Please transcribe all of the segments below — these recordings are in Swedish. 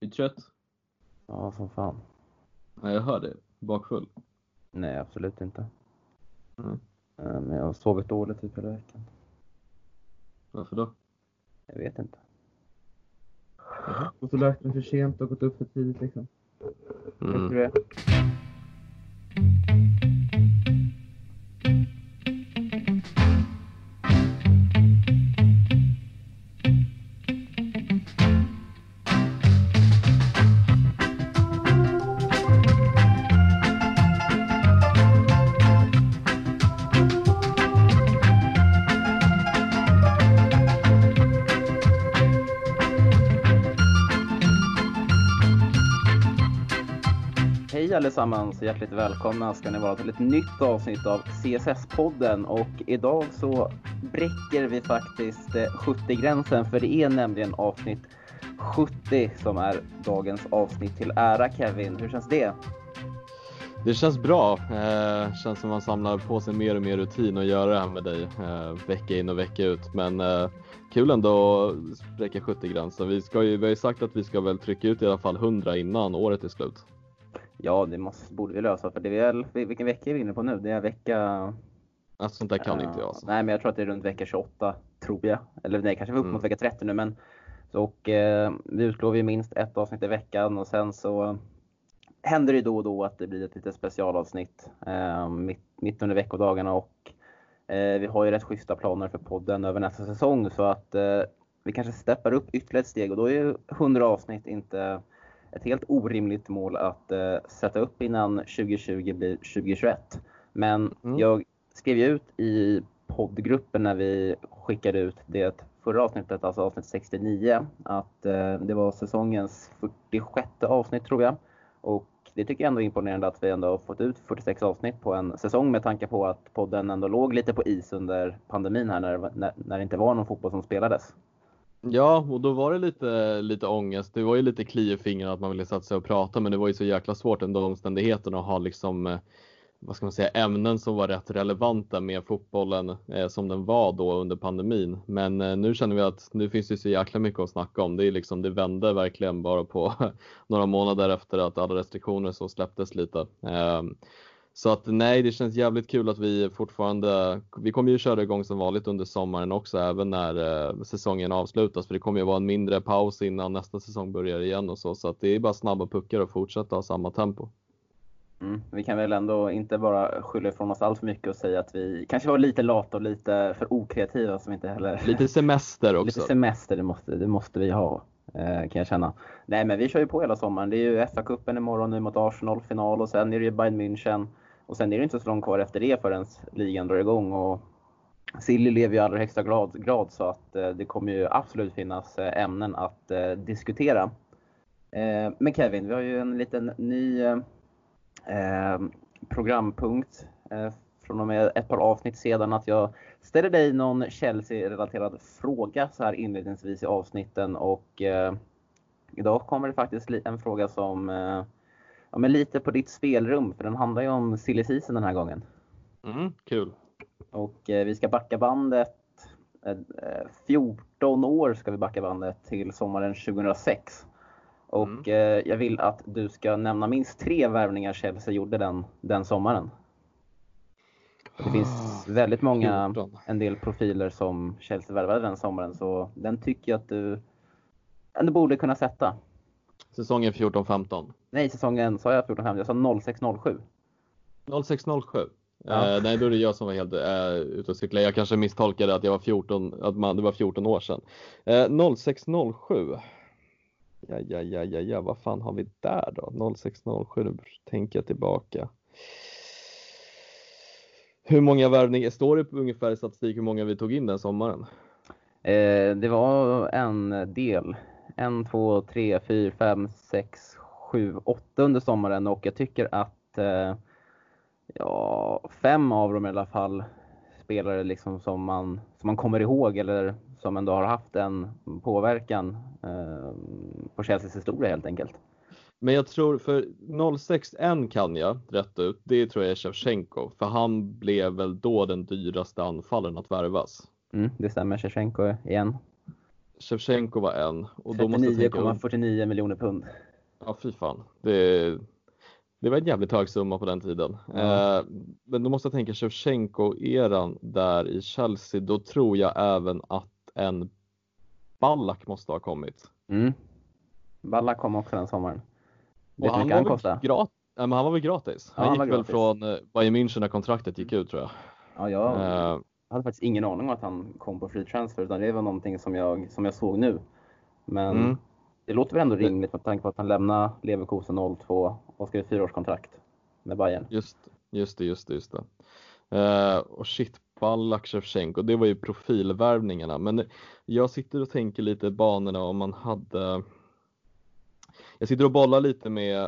Är du trött? Ja, som fan. Ja, jag hör det. Bakfull? Nej, absolut inte. Mm. Eh, Men jag har sovit dåligt typ hela veckan. Varför då? Jag vet inte. Och så lagt mig för sent och gått upp för tidigt liksom. Mm. du det? Allesammans och hjärtligt välkomna ska ni vara till ett nytt avsnitt av CSS-podden och idag så bräcker vi faktiskt eh, 70-gränsen för det är nämligen avsnitt 70 som är dagens avsnitt till ära Kevin. Hur känns det? Det känns bra. Eh, känns som man samlar på sig mer och mer rutin att göra det här med dig eh, vecka in och vecka ut. Men eh, kul ändå att spräcka 70-gränsen. Vi, ska ju, vi har ju sagt att vi ska väl trycka ut i alla fall 100 innan året är slut. Ja, det måste, borde vi lösa för det är väl, vilken vecka är vi inne på nu? Det är vecka... Alltså, sånt där kan eh, inte jag. Alltså. Nej, men jag tror att det är runt vecka 28, tror jag. Eller nej, kanske vi är upp mot Mm. vecka 30 nu, men så, och eh, vi utlovar ju minst ett avsnitt i veckan och sen så händer det då och då att det blir ett litet specialavsnitt eh, mitt, mitt under veckodagarna och eh, vi har ju rätt schyssta planer för podden över nästa säsong så att eh, vi kanske steppar upp ytterligare ett steg och då är ju 100 avsnitt inte ett helt orimligt mål att eh, sätta upp innan 2020 blir 2021. Men Mm. jag skrev ut i poddgruppen när vi skickade ut det förra avsnittet, alltså avsnitt 69, att eh, det var säsongens 46 avsnitt tror jag. Och det tycker jag ändå är imponerande att vi ändå har fått ut 46 avsnitt på en säsong med tanke på att podden ändå låg lite på is under pandemin här när, när, när det inte var någon fotboll som spelades. Ja, och då var det lite, lite ångest. Det var ju lite kli i fingrarna att man ville sätta sig och prata, men det var ju så jäkla svårt under omständigheterna att ha liksom, eh, vad ska man säga, ämnen som var rätt relevanta med fotbollen eh, som den var då under pandemin. Men eh, nu känner vi att nu finns det så jäkla mycket att snacka om. Det är liksom, det vände verkligen bara på några månader efter att alla restriktioner så släpptes lite. Eh, så att nej, det känns jävligt kul att vi fortfarande, vi kommer ju köra igång som vanligt under sommaren också, även när eh, säsongen avslutas, för det kommer ju vara en mindre paus innan nästa säsong börjar igen och så, så att det är bara snabba puckar och fortsätta ha samma tempo. Mm. Vi kan väl ändå inte bara skylla ifrån oss allt för mycket och säga att vi kanske var lite lata och lite för okreativa som inte heller... Lite semester också. Lite semester, det måste, det måste vi ha. Eh, kan jag känna. Nej men vi kör ju på hela sommaren. Det är ju FA-cupen imorgon nu mot Arsenal final och sen är det ju Bayern München. Och sen är det inte så långt kvar efter det förrän ligan drar igång. Och Silly lever ju i allra högsta grad, grad så att eh, det kommer ju absolut finnas eh, ämnen att eh, diskutera. Eh, men Kevin, vi har ju en liten ny eh, eh, programpunkt eh, från och med ett par avsnitt sedan att jag ställer dig någon Chelsea-relaterad fråga så här inledningsvis i avsnitten och eh, idag kommer det faktiskt en fråga som eh, ja, men lite på ditt spelrum för den handlar ju om silly season den här gången. Mm, kul. Och eh, vi ska backa bandet eh, eh, 14 år ska vi backa bandet till sommaren 2006. Och Mm. eh, jag vill att du ska nämna minst tre värvningar Chelsea gjorde den, den sommaren. Det finns väldigt många, 14. en del profiler som Chelsea värvade den sommaren så den tycker jag att du ändå borde kunna sätta. Säsongen 14-15. Nej, säsongen, sa jag 14-15? Jag sa 06-07. 06-07. Ja. Eh, nej, då är det jag som var helt eh, ute och cyklade. Jag kanske misstolkade att jag var 14, att man, det var 14 år sedan. Eh, 06-07. Ja, ja, ja, ja, ja, vad fan har vi där då? 06-07, nu tänker jag tillbaka. Hur många värvningar, står det på ungefär i statistik hur många vi tog in den sommaren? Eh, det var en del. En, två, tre, fyra, fem, sex, sju, åtta under sommaren och jag tycker att eh, ja, fem av dem i alla fall spelare liksom som man, som man kommer ihåg eller som ändå har haft en påverkan eh, på Chelseas historia helt enkelt. Men jag tror för 06-1 kan jag rätt ut. Det tror jag är Shevchenko, för han blev väl då den dyraste anfallen att värvas. Mm, det stämmer, Shevchenko igen. Shevchenko var en. Och då måste jag tänka, 39,49 miljoner pund. ja fy fan. Det, det var en jävligt hög summa på den tiden. Ja. Eh, men då måste jag tänka Shevchenko-eran där i Chelsea. Då tror jag även att en Ballack måste ha kommit. Mm. Balla kom också den sommaren. Och Vet du han mycket var, han kostade? grat- ja, men han var väl gratis? Ja, Han han gick väl gratis. från eh, Bayern München när kontraktet gick ut tror jag. Ja, jag Eh, hade faktiskt ingen aning om att han kom på free transfer utan det var någonting som jag, som jag såg nu. Men Mm. det låter väl ändå rimligt med tanke på att han lämnade Leverkusen 02 och skrev fyraårskontrakt med Bayern. Just, just det, just det, just det. Eh, och shit, Ballack, Shevchenko, det var ju profilvärvningarna. Men jag sitter och tänker lite i banorna om man hade. Jag sitter och bollar lite med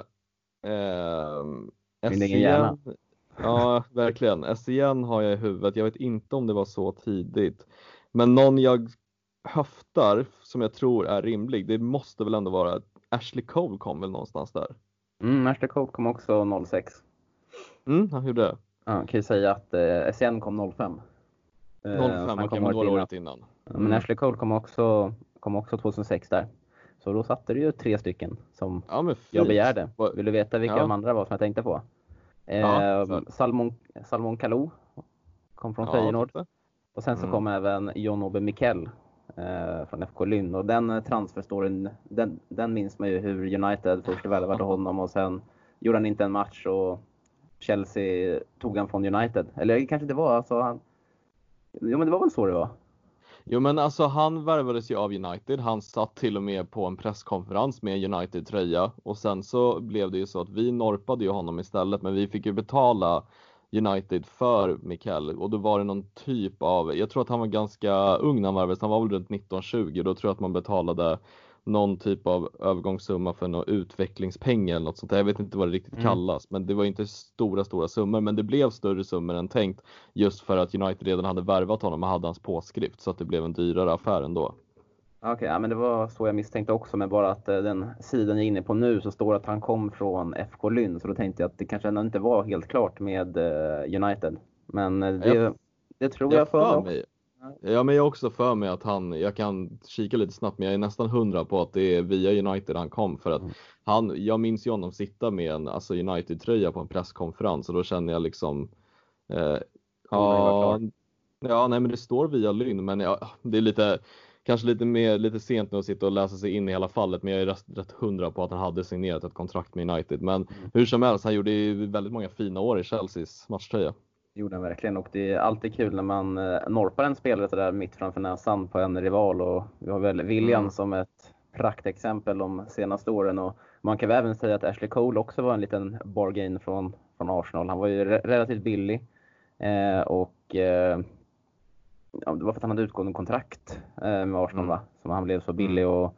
eh, egen hjärna. SCN. Ja, verkligen. SCN har jag i huvudet. Jag vet inte om det var så tidigt. Men någon jag höftar som jag tror är rimlig. Det måste väl ändå vara Ashley Cole kom väl någonstans där. Mm, Ashley Cole kom också 06. Mm, han gjorde det. Ja, kan ju säga att eh, SCN kom 05. Eh, 05, han okej, kom var året året innan. Ja, Men Ashley Cole kom också, kom också 2006 där. Så då satte det ju tre stycken som Ja jag begärde. Vill du veta vilka Ja. de andra var som jag tänkte på? Eh, Ja, för- Salmon, Salmon Kalou kom från Ja, Feyenoord. Och sen så Mm. kom även John Obe Mikkel eh, från FK Lynn. Och den transferstoryn, den, den minns man ju hur United först värvade honom och sen gjorde han inte en match och Chelsea tog han från United. Eller kanske det var alltså han... Jo men det var väl så det var? Jo men alltså han värvades ju av United. Han satt till och med på en presskonferens med United-tröja och sen så blev det ju så att vi norpade ju honom istället men vi fick ju betala United för Mikael och då var det någon typ av, jag tror att han var ganska ung när han värvades, han var väl runt 19-20 då tror jag att man betalade någon typ av övergångssumma för någon utvecklingspengar eller något sånt där. Jag vet inte vad det riktigt Mm. kallas, men det var inte stora, stora summor, men det blev större summor än tänkt just för att United redan hade värvat honom och hade hans påskrift så att det blev en dyrare affär ändå. Okej, ja, men det var så jag misstänkte också, men bara att eh, den sidan jag är inne på nu så står att han kom från FK Lynn, så då tänkte jag att det kanske ändå inte var helt klart med eh, United. Men eh, det, Jag- det tror jag, för mig också. mig. Ja, men jag har också för mig att han, jag kan kika lite snabbt, men jag är nästan hundra på att det är via United han kom för att Mm. han, jag minns ju honom sitta med en alltså United-tröja på en presskonferens och då känner jag liksom, eh, ja, ja, nej men det står via Lynn, men ja, det är lite, kanske lite mer, lite sent nu att sitta och läsa sig in i hela fallet, men jag är rätt, rätt hundra på att han hade signerat ett kontrakt med United. Men Mm. hur som helst, han gjorde ju väldigt många fina år i Chelseas matchtröja. Det gjorde han verkligen och det är alltid kul när man eh, norpar en spelare så där mitt framför näsan på en rival och vi har väl William Mm. som ett praktexempel de senaste åren och man kan väl även säga att Ashley Cole också var en liten bargain från, från Arsenal. Han var ju re- relativt billig eh, och eh, ja, det var för att han hade utgående kontrakt eh, med Arsenal Mm. va, som han blev så billig och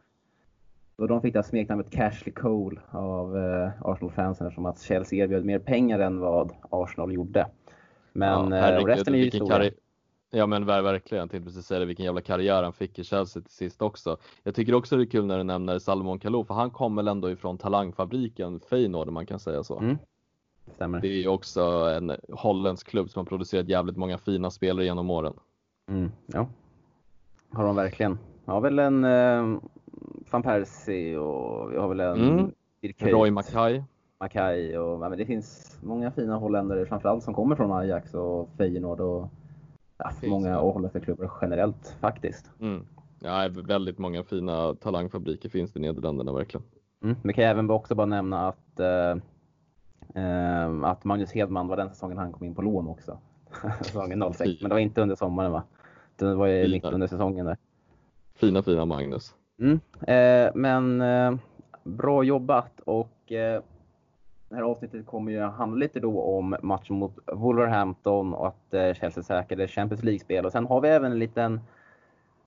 och de fick det här smeknamnet Cashley Cole av eh, Arsenal-fansen eftersom att Chelsea erbjöd mer pengar än vad Arsenal gjorde. Men Ja, eh, herregud, resten är ju historia. Ja men ver- verkligen, jag tänkte precis säga det, vilken jävla karriär han fick i Chelsea till sist också. Jag tycker också det är kul när du nämner Salomon Kalou, för han kom väl ändå ifrån talangfabriken Feyenoord om man kan säga så. Mm. Stämmer. Det är ju också en holländsk klubb som har producerat jävligt många fina spelare genom åren. Mm, ja. Har de verkligen. Har väl en eh, Van Persie och vi har väl en Mm. Roy Mackay. Mackay och ja, men det finns många fina holländare framförallt som kommer från Ajax och Feyenoord och ja, många holländska klubbar generellt faktiskt. Mm. Ja, väldigt många fina talangfabriker finns det i Nederländerna verkligen. Mm. Vi kan även också bara nämna att, eh, eh, att Magnus Hedman var den säsongen han kom in på lån också. säsongen 06. Fy. Men det var inte under sommaren va? Det var ju mitt under säsongen där. Fina fina Magnus. Mm. Eh, men eh, bra jobbat och eh, det här avsnittet kommer ju handla lite då om matchen mot Wolverhampton och att eh, Chelsea säkrade Champions League-spel. Och sen har vi även en liten,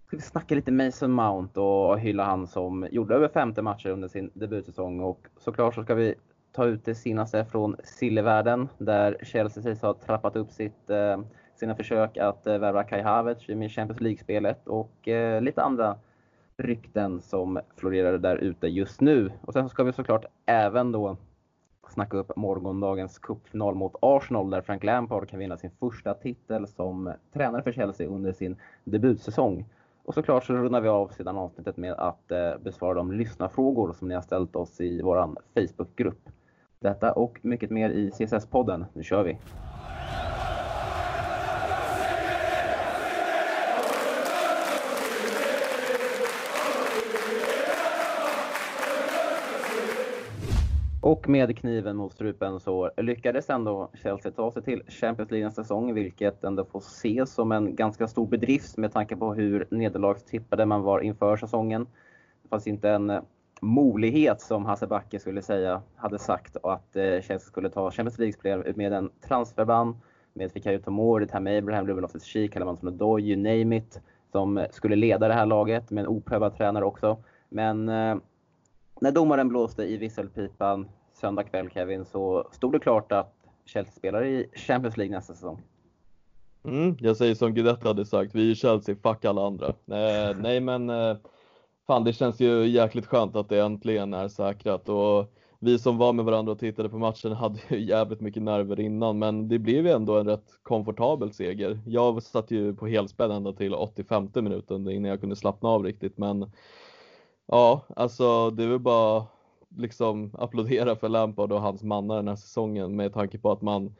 ska vi snacka lite Mason Mount och hylla han som gjorde över 50 matcher under sin debutsäsong. Och såklart så ska vi ta ut det senaste från Sillevärlden där Chelsea sägs ha trappat upp sitt, eh, sina försök att eh, värva Kai Havertz i Champions League-spelet och eh, lite andra rykten som florerar där ute just nu. Och sen så ska vi såklart även då snacka upp morgondagens cupfinal mot Arsenal där Frank Lampard kan vinna sin första titel som tränare för Chelsea under sin debutsäsong. Och såklart så rundar vi av sedan avsnittet med att eh, besvara de lyssnarfrågor som ni har ställt oss i vår Facebookgrupp. Detta och mycket mer i CSS-podden. Nu kör vi! Och med kniven mot strupen så lyckades ändå Chelsea ta sig till Champions League säsong, vilket ändå får ses som en ganska stor bedrift med tanke på hur nederlagstippade man var inför säsongen. Det fanns inte en eh, molighet, som Hasse Backe skulle säga, hade sagt att eh, Chelsea skulle ta Champions League-spel med en transferban, med Fikayo Tomori, Tam Abraham, Ruben Loftus-Cheek, Kalamanton Odoi, you name it, som skulle leda det här laget med en oprövad tränare också. Men eh, när domaren blåste i visselpipan söndag kväll Kevin, så stod det klart att Chelsea spelar i Champions League nästa säsong. Mm, jag säger som Guidetti hade sagt, vi är Chelsea, fuck alla andra. Eh, nej men, eh, fan det känns ju jäkligt skönt att det äntligen är säkrat och vi som var med varandra och tittade på matchen hade ju jävligt mycket nerver innan men det blev ju ändå en rätt komfortabel seger. Jag satt ju på helspänn ända till 85 minuten innan jag kunde slappna av riktigt men ja, alltså det väl bara liksom applådera för Lampard och hans mannar den här säsongen med tanke på att man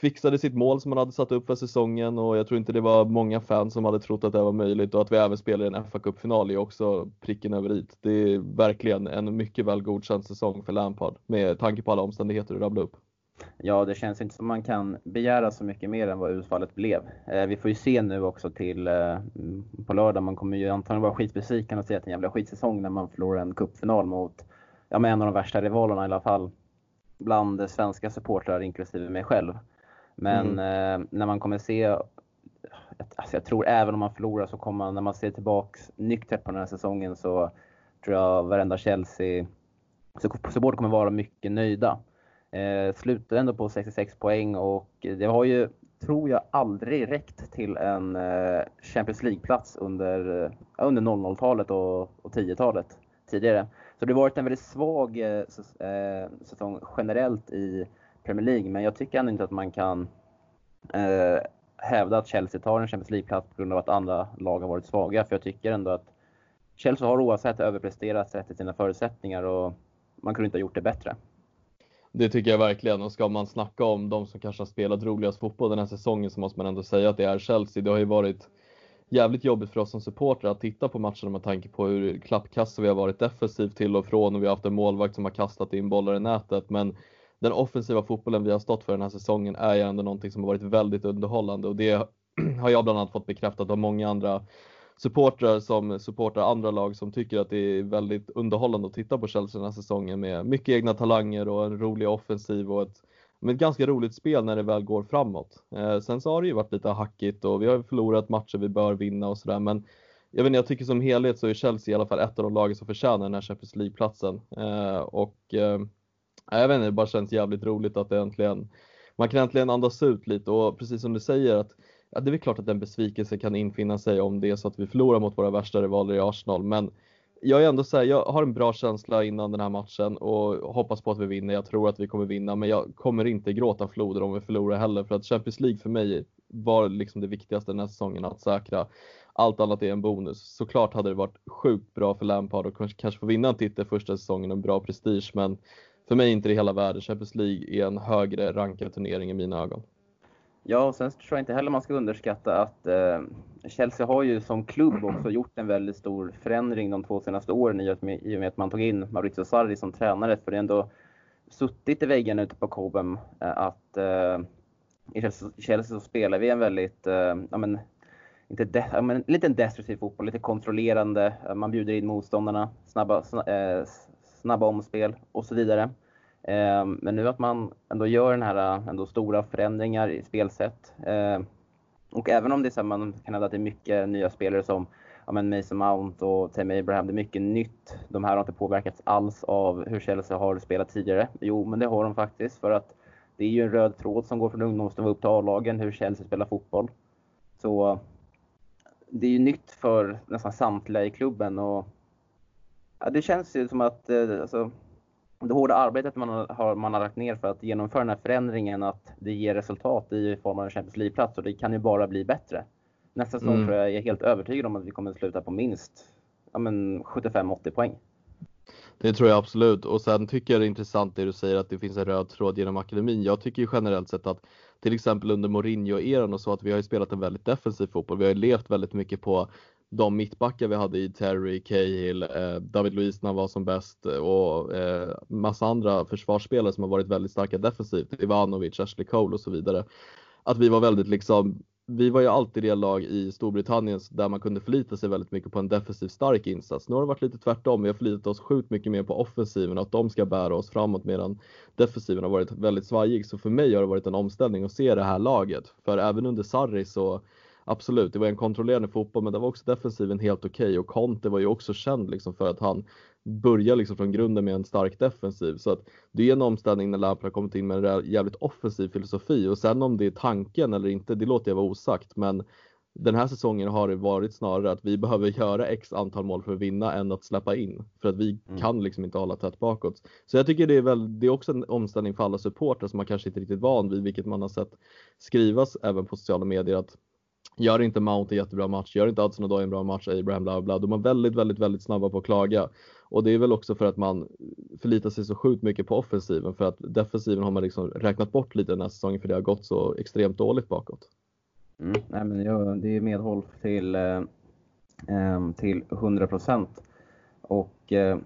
fixade sitt mål som man hade satt upp för säsongen och jag tror inte det var många fans som hade trott att det var möjligt och att vi även spelar en fa Cup-final är också pricken över i. Det är verkligen en mycket väl godkänd säsong för Lampard med tanke på alla omständigheter du rabblade upp. Ja, det känns inte som man kan begära så mycket mer än vad utfallet blev. Eh, vi får ju se nu också till eh, på lördag, man kommer ju antagligen vara skitbesviken och säga att det är en jävla skitsäsong när man förlorar en cupfinal mot ja, men en av de värsta rivalerna i alla fall bland svenska supportrar inklusive mig själv. Men mm. eh, när man kommer se, alltså jag tror även om man förlorar så kommer man, när man ser tillbaks nyktert på den här säsongen så tror jag varenda Chelsea supporter kommer vara mycket nöjda. Eh, slutade ändå på 66 poäng och det har ju, tror jag, aldrig räckt till en eh, Champions League-plats under, eh, under 00-talet och, och 10-talet tidigare. Så det har varit en väldigt svag eh, eh, säsong generellt i Premier League, men jag tycker ändå inte att man kan eh, hävda att Chelsea tar en Champions League-plats på grund av att andra lag har varit svaga. För jag tycker ändå att Chelsea har oavsett överpresterat sett till sina förutsättningar och man kunde inte ha gjort det bättre. Det tycker jag verkligen och ska man snacka om de som kanske har spelat roligast fotboll den här säsongen så måste man ändå säga att det är Chelsea. Det har ju varit jävligt jobbigt för oss som supportrar att titta på matcherna med tanke på hur klappkassa vi har varit defensivt till och från och vi har haft en målvakt som har kastat in bollar i nätet. Men den offensiva fotbollen vi har stått för den här säsongen är ju ändå någonting som har varit väldigt underhållande och det har jag bland annat fått bekräftat av många andra supportrar som supportar andra lag som tycker att det är väldigt underhållande att titta på Chelsea den här säsongen med mycket egna talanger och en rolig offensiv och ett men ett ganska roligt spel när det väl går framåt. Eh, sen så har det ju varit lite hackigt och vi har förlorat matcher vi bör vinna och sådär men jag, vet inte, jag tycker som helhet så är Chelsea i alla fall ett av de lagen som förtjänar den här Champions League-platsen. Eh, och eh, jag vet inte, det bara känns jävligt roligt att det äntligen, man kan äntligen andas ut lite och precis som du säger att ja, det är väl klart att en besvikelse kan infinna sig om det är så att vi förlorar mot våra värsta rivaler i Arsenal men jag är ändå så här, jag har en bra känsla innan den här matchen och hoppas på att vi vinner. Jag tror att vi kommer vinna, men jag kommer inte gråta floder om vi förlorar heller för att Champions League för mig var liksom det viktigaste den här säsongen att säkra. Allt annat är en bonus. Såklart hade det varit sjukt bra för Lampard och kanske få vinna en titel första säsongen, en bra prestige, men för mig är inte det hela världen. Champions League är en högre rankad turnering i mina ögon. Ja, och sen tror jag inte heller man ska underskatta att eh, Chelsea har ju som klubb också gjort en väldigt stor förändring de två senaste åren i och med, i och med att man tog in Maurizio Sarri som tränare. För det är ändå suttit i väggarna ute på Cobham eh, att eh, i Chelsea så spelar vi en väldigt, eh, ja men, inte de, ja, men, lite destruktiv fotboll, lite kontrollerande. Man bjuder in motståndarna, snabba, snabba, snabba omspel och så vidare. Eh, men nu att man ändå gör den här eh, ändå stora förändringar i spelsätt. Eh, och även om det är så man kan hävda att det är mycket nya spelare som ja, men Mason Mount och Tim Abraham, det är mycket nytt. De här har inte påverkats alls av hur Chelsea har spelat tidigare. Jo, men det har de faktiskt för att det är ju en röd tråd som går från ungdomsnivå upp till A-lagen, hur Chelsea spelar fotboll. Så det är ju nytt för nästan samtliga i klubben och ja, det känns ju som att alltså, det hårda arbetet man har, man har lagt ner för att genomföra den här förändringen, att det ger resultat i form av en Champions League-plats och det kan ju bara bli bättre. nästa säsong Mm. tror jag jag är helt övertygad om att vi kommer att sluta på minst ja, men 75-80 poäng. Det tror jag absolut och sen tycker jag det är intressant det du säger att det finns en röd tråd genom akademin. Jag tycker ju generellt sett att till exempel under Mourinho-eran och så att vi har ju spelat en väldigt defensiv fotboll. Vi har ju levt väldigt mycket på de mittbackar vi hade i Terry, Cahill, eh, David Luiz när han var som bäst och eh, massa andra försvarsspelare som har varit väldigt starka defensivt. Ivanovic, Ashley Cole och så vidare. Att vi var väldigt liksom vi var ju alltid det lag i Storbritannien där man kunde förlita sig väldigt mycket på en defensiv stark insats. Nu har det varit lite tvärtom. Vi har förlitat oss sjukt mycket mer på offensiven och att de ska bära oss framåt medan defensiven har varit väldigt svajig. Så för mig har det varit en omställning att se det här laget. För även under Sarri så absolut, det var en kontrollerande fotboll men det var också defensiven helt okej okay. och Conte var ju också känd liksom för att han börjar liksom från grunden med en stark defensiv. Så att det är en omställning när Lampard har kommit in med en jävligt offensiv filosofi och sen om det är tanken eller inte, det låter jag vara osagt. Men den här säsongen har det varit snarare att vi behöver göra x antal mål för att vinna än att släppa in. För att vi mm. kan liksom inte hålla tätt bakåt. Så jag tycker det är väl, det är också en omställning för alla supportrar som man kanske inte riktigt van vid, vilket man har sett skrivas även på sociala medier att Gör inte Mount en jättebra match, gör inte Hudson Odoi en bra match, Abraham bla bla. De är väldigt, väldigt, väldigt snabba på att klaga. Och det är väl också för att man förlitar sig så sjukt mycket på offensiven för att defensiven har man liksom räknat bort lite den här säsongen för det har gått så extremt dåligt bakåt. Mm, nej men det är medhåll till, eh, eh till 100 procent. Och eh,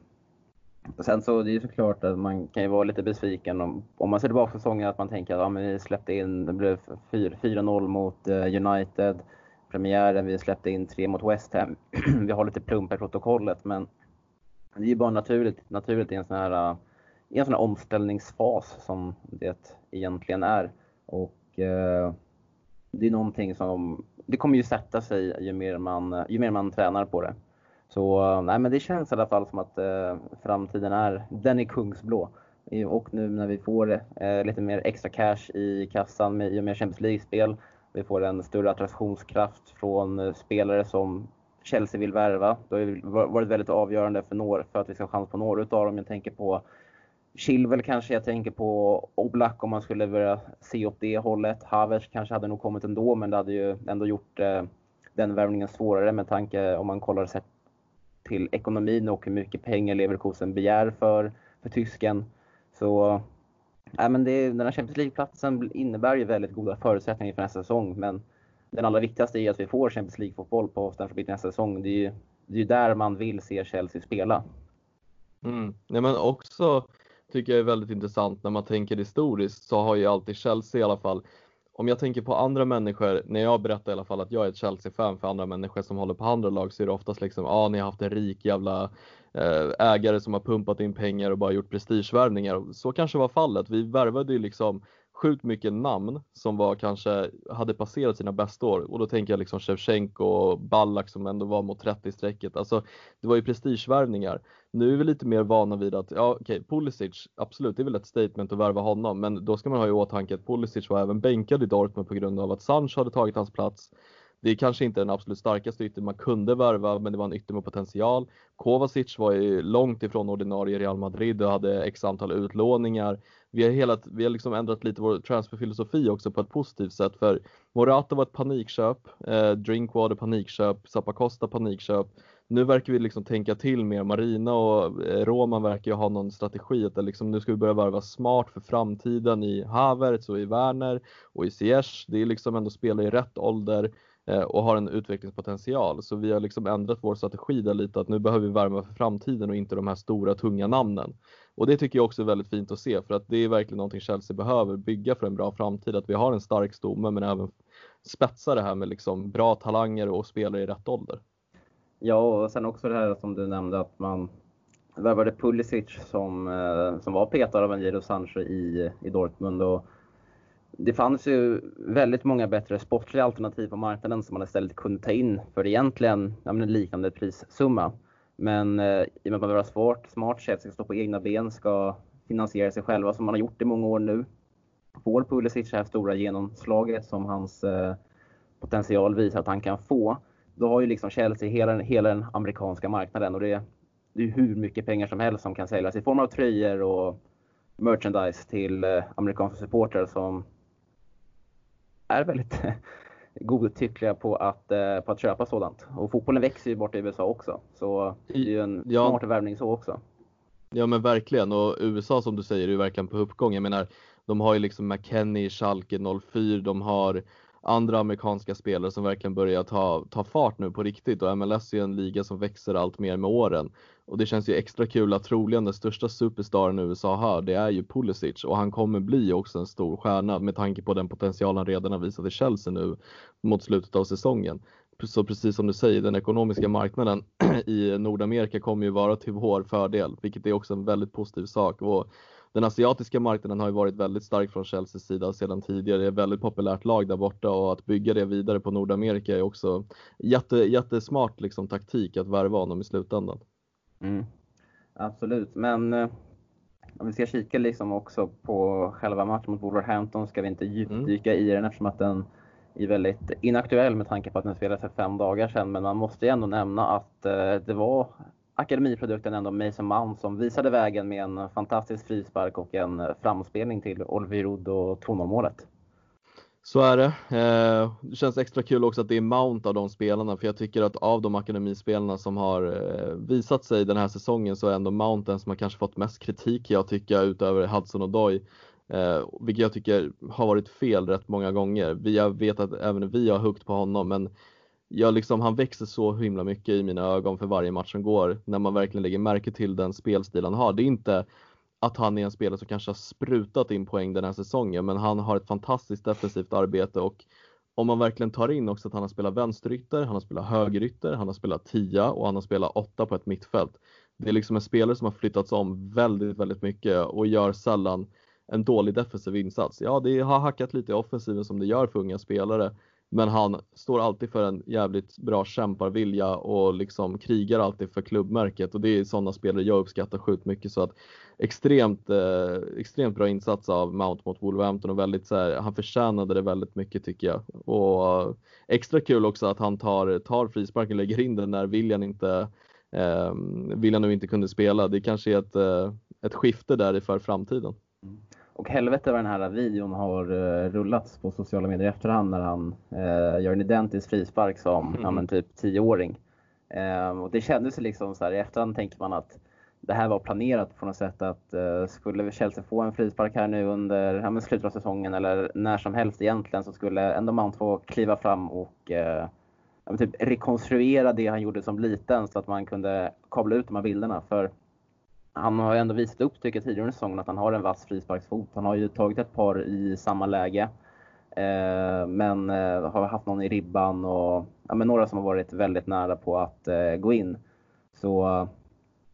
sen så det är ju såklart att man kan ju vara lite besviken om, om man ser tillbaka på säsongen att man tänker att ja, men vi släppte in, det blev 4-0 mot eh, United. Premiären, vi släppte in 3 mot West Ham. vi har lite plumpa i protokollet men det är ju bara naturligt, naturligt i en sån här, eh, i en sån här omställningsfas som det egentligen är. Och eh, det är någonting som, det kommer ju sätta sig ju mer man, eh, ju mer man tränar på det. Så nej men det känns i alla fall som att eh, framtiden är, den är kungsblå. Och nu när vi får eh, lite mer extra cash i kassan med, i och med Champions League-spel, vi får en större attraktionskraft från eh, spelare som Chelsea vill värva. Det har varit väldigt avgörande för, några, för att vi ska ha chans på några utav dem. Jag tänker på Chilwell kanske, jag tänker på Oblak om man skulle börja se åt det hållet. Havertz kanske hade nog kommit ändå, men det hade ju ändå gjort eh, den värvningen svårare med tanke om man kollar sett till ekonomin och hur mycket pengar Leverkusen begär för, för tysken. Så äh, men det, den här Champions League-platsen innebär ju väldigt goda förutsättningar för nästa säsong. Men den allra viktigaste är att vi får Champions League-fotboll på Stamford Bridge nästa säsong. Det är ju det är där man vill se Chelsea spela. Mm. Nej, men också tycker jag är väldigt intressant när man tänker historiskt så har ju alltid Chelsea i alla fall om jag tänker på andra människor, när jag berättar i alla fall att jag är ett Chelsea-fan för andra människor som håller på andra lag så är det oftast liksom, ja ah, ni har haft en rik jävla eh, ägare som har pumpat in pengar och bara gjort prestigevärvningar. Så kanske var fallet. Vi värvade ju liksom sjukt mycket namn som var kanske hade passerat sina bästa år och då tänker jag liksom Shevchenko och Ballack som ändå var mot 30-strecket. Alltså det var ju prestigevärvningar. Nu är vi lite mer vana vid att, ja okej, okay, Pulisic, absolut det är väl ett statement att värva honom, men då ska man ha i åtanke att Pulisic var även bänkad i Dortmund på grund av att Sancho hade tagit hans plats. Det är kanske inte den absolut starkaste ytter man kunde värva, men det var en ytter med potential. Kovacic var ju långt ifrån ordinarie Real Madrid och hade x antal utlåningar. Vi har, hela, vi har liksom ändrat lite vår transferfilosofi också på ett positivt sätt för Morata var ett panikköp, eh, Drinkwater panikköp, Zappacosta panikköp. Nu verkar vi liksom tänka till mer. Marina och eh, Roman verkar ju ha någon strategi att liksom, nu ska vi börja värva smart för framtiden i Havertz och i Werner och i Ziyech. Det är liksom ändå spelare i rätt ålder Eh, och har en utvecklingspotential. Så vi har liksom ändrat vår strategi där lite att nu behöver vi värma för framtiden och inte de här stora tunga namnen. Och det tycker jag också är väldigt fint att se för att det är verkligen någonting Chelsea behöver bygga för en bra framtid. Att vi har en stark stomme men även spetsa det här med liksom bra talanger och spelare i rätt ålder. Ja, och sen också det här som du nämnde att man värvade Pulisic som, eh, som var petad av Angelo Sancho i, i Dortmund. Och det fanns ju väldigt många bättre sportsliga alternativ på marknaden som man istället kunde ta in för egentligen ja, en liknande prissumma. Men eh, i och med att man vill vara smart, smart sätt, ska stå på egna ben, ska finansiera sig själva som man har gjort i många år nu. Får Pulisic det här stora genomslaget som hans eh, potential visar att han kan få, då har ju liksom Chelsea hela, hela den amerikanska marknaden och det, det är hur mycket pengar som helst som kan säljas i form av tröjor och merchandise till eh, amerikanska supportrar som är väldigt godtyckliga på att, eh, på att köpa sådant. Och fotbollen växer ju borta i USA också. Så det är ju en ja. smart värvning så också. Ja men verkligen och USA som du säger är ju verkligen på uppgång. Jag menar de har ju liksom McKennie, Schalke 04, de har andra amerikanska spelare som verkligen börjar ta, ta fart nu på riktigt och MLS är en liga som växer allt mer med åren. Och det känns ju extra kul att troligen den största superstaren USA har, det är ju Pulisic och han kommer bli också en stor stjärna med tanke på den potential han redan har visat i Chelsea nu mot slutet av säsongen. Så precis som du säger, den ekonomiska marknaden i Nordamerika kommer ju vara till vår fördel, vilket är också en väldigt positiv sak. Och den asiatiska marknaden har ju varit väldigt stark från Chelseas sida sedan tidigare. Det är ett väldigt populärt lag där borta och att bygga det vidare på Nordamerika är också jätte, jättesmart liksom, taktik att värva honom i slutändan. Mm. Absolut, men eh, om vi ska kika liksom också på själva matchen mot Wolverhampton ska vi inte djupdyka mm. i den eftersom att den är väldigt inaktuell med tanke på att den spelades för fem dagar sedan. Men man måste ju ändå nämna att eh, det var akademiprodukten ändå Mason Mount som visade vägen med en fantastisk frispark och en eh, framspelning till Olvirud och Tonomålet. Så är det. Eh, det känns extra kul också att det är Mount av de spelarna, för jag tycker att av de akademispelarna som har eh, visat sig den här säsongen så är ändå Mount den som har kanske fått mest kritik jag tycker utöver Hudson och Doy. Eh, vilket jag tycker har varit fel rätt många gånger. Vi, jag vet att även vi har huggt på honom men jag liksom, han växer så himla mycket i mina ögon för varje match som går när man verkligen lägger märke till den spelstil han har. Det är inte att han är en spelare som kanske har sprutat in poäng den här säsongen men han har ett fantastiskt defensivt arbete och om man verkligen tar in också att han har spelat vänsterytter, han har spelat högerytter, han har spelat tia och han har spelat åtta på ett mittfält. Det är liksom en spelare som har flyttats om väldigt, väldigt mycket och gör sällan en dålig defensiv insats. Ja, det har hackat lite i offensiven som det gör för unga spelare, men han står alltid för en jävligt bra kämparvilja och liksom krigar alltid för klubbmärket och det är sådana spelare jag uppskattar sjukt mycket så att extremt, eh, extremt bra insats av Mount mot Wolverhampton och väldigt så här, han förtjänade det väldigt mycket tycker jag. Och eh, extra kul också att han tar, tar frisparken och lägger in den när William inte eh, William nu inte kunde spela. Det kanske är ett, eh, ett skifte där för framtiden. Och helvete vad den här videon har uh, rullats på sociala medier i efterhand när han uh, gör en identisk frispark som mm. ja, men typ tioåring. Uh, och det kändes liksom så här, i efterhand tänker man att det här var planerat på något sätt att uh, skulle Chelsea få en frispark här nu under ja, slutet av säsongen eller när som helst egentligen så skulle ändå Mount få kliva fram och uh, typ rekonstruera det han gjorde som liten så att man kunde kabla ut de här bilderna. För han har ju ändå visat upp, tycker jag, tidigare under säsongen att han har en vass frisparksfot. Han har ju tagit ett par i samma läge. Eh, men eh, har haft någon i ribban och ja, men några som har varit väldigt nära på att eh, gå in. Så eh,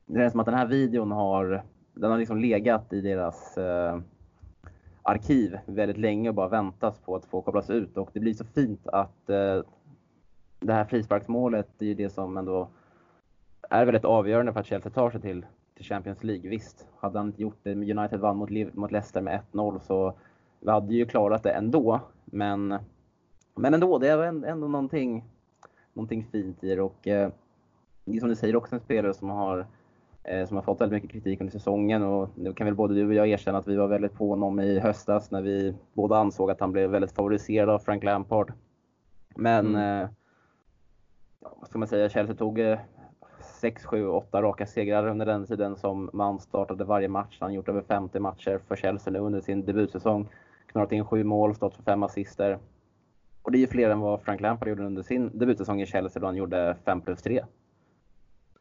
det känns som att den här videon har, den har liksom legat i deras eh, arkiv väldigt länge och bara väntas på att få kopplas ut. Och det blir så fint att eh, det här frisparksmålet är ju det som ändå är väldigt avgörande för att Chelsea tar sig till till Champions League. Visst, hade han inte gjort det, United vann mot, mot Leicester med 1-0 så vi hade ju klarat det ändå. Men, men ändå, det är ändå någonting, någonting fint i det. Och eh, som du säger, också en spelare som har, eh, som har fått väldigt mycket kritik under säsongen. Och nu kan väl både du och jag erkänna att vi var väldigt på honom i höstas när vi båda ansåg att han blev väldigt favoriserad av Frank Lampard. Men mm. eh, vad ska man säga, Chelsea tog eh, 6, 7, 8 raka segrar under den tiden som man startade varje match. Han har gjort över 50 matcher för Chelsea nu under sin debutsäsong. Knorrat in 7 mål, stått för 5 assister. Och det är ju fler än vad Frank Lampard gjorde under sin debutsäsong i Chelsea då han gjorde 5 plus 3.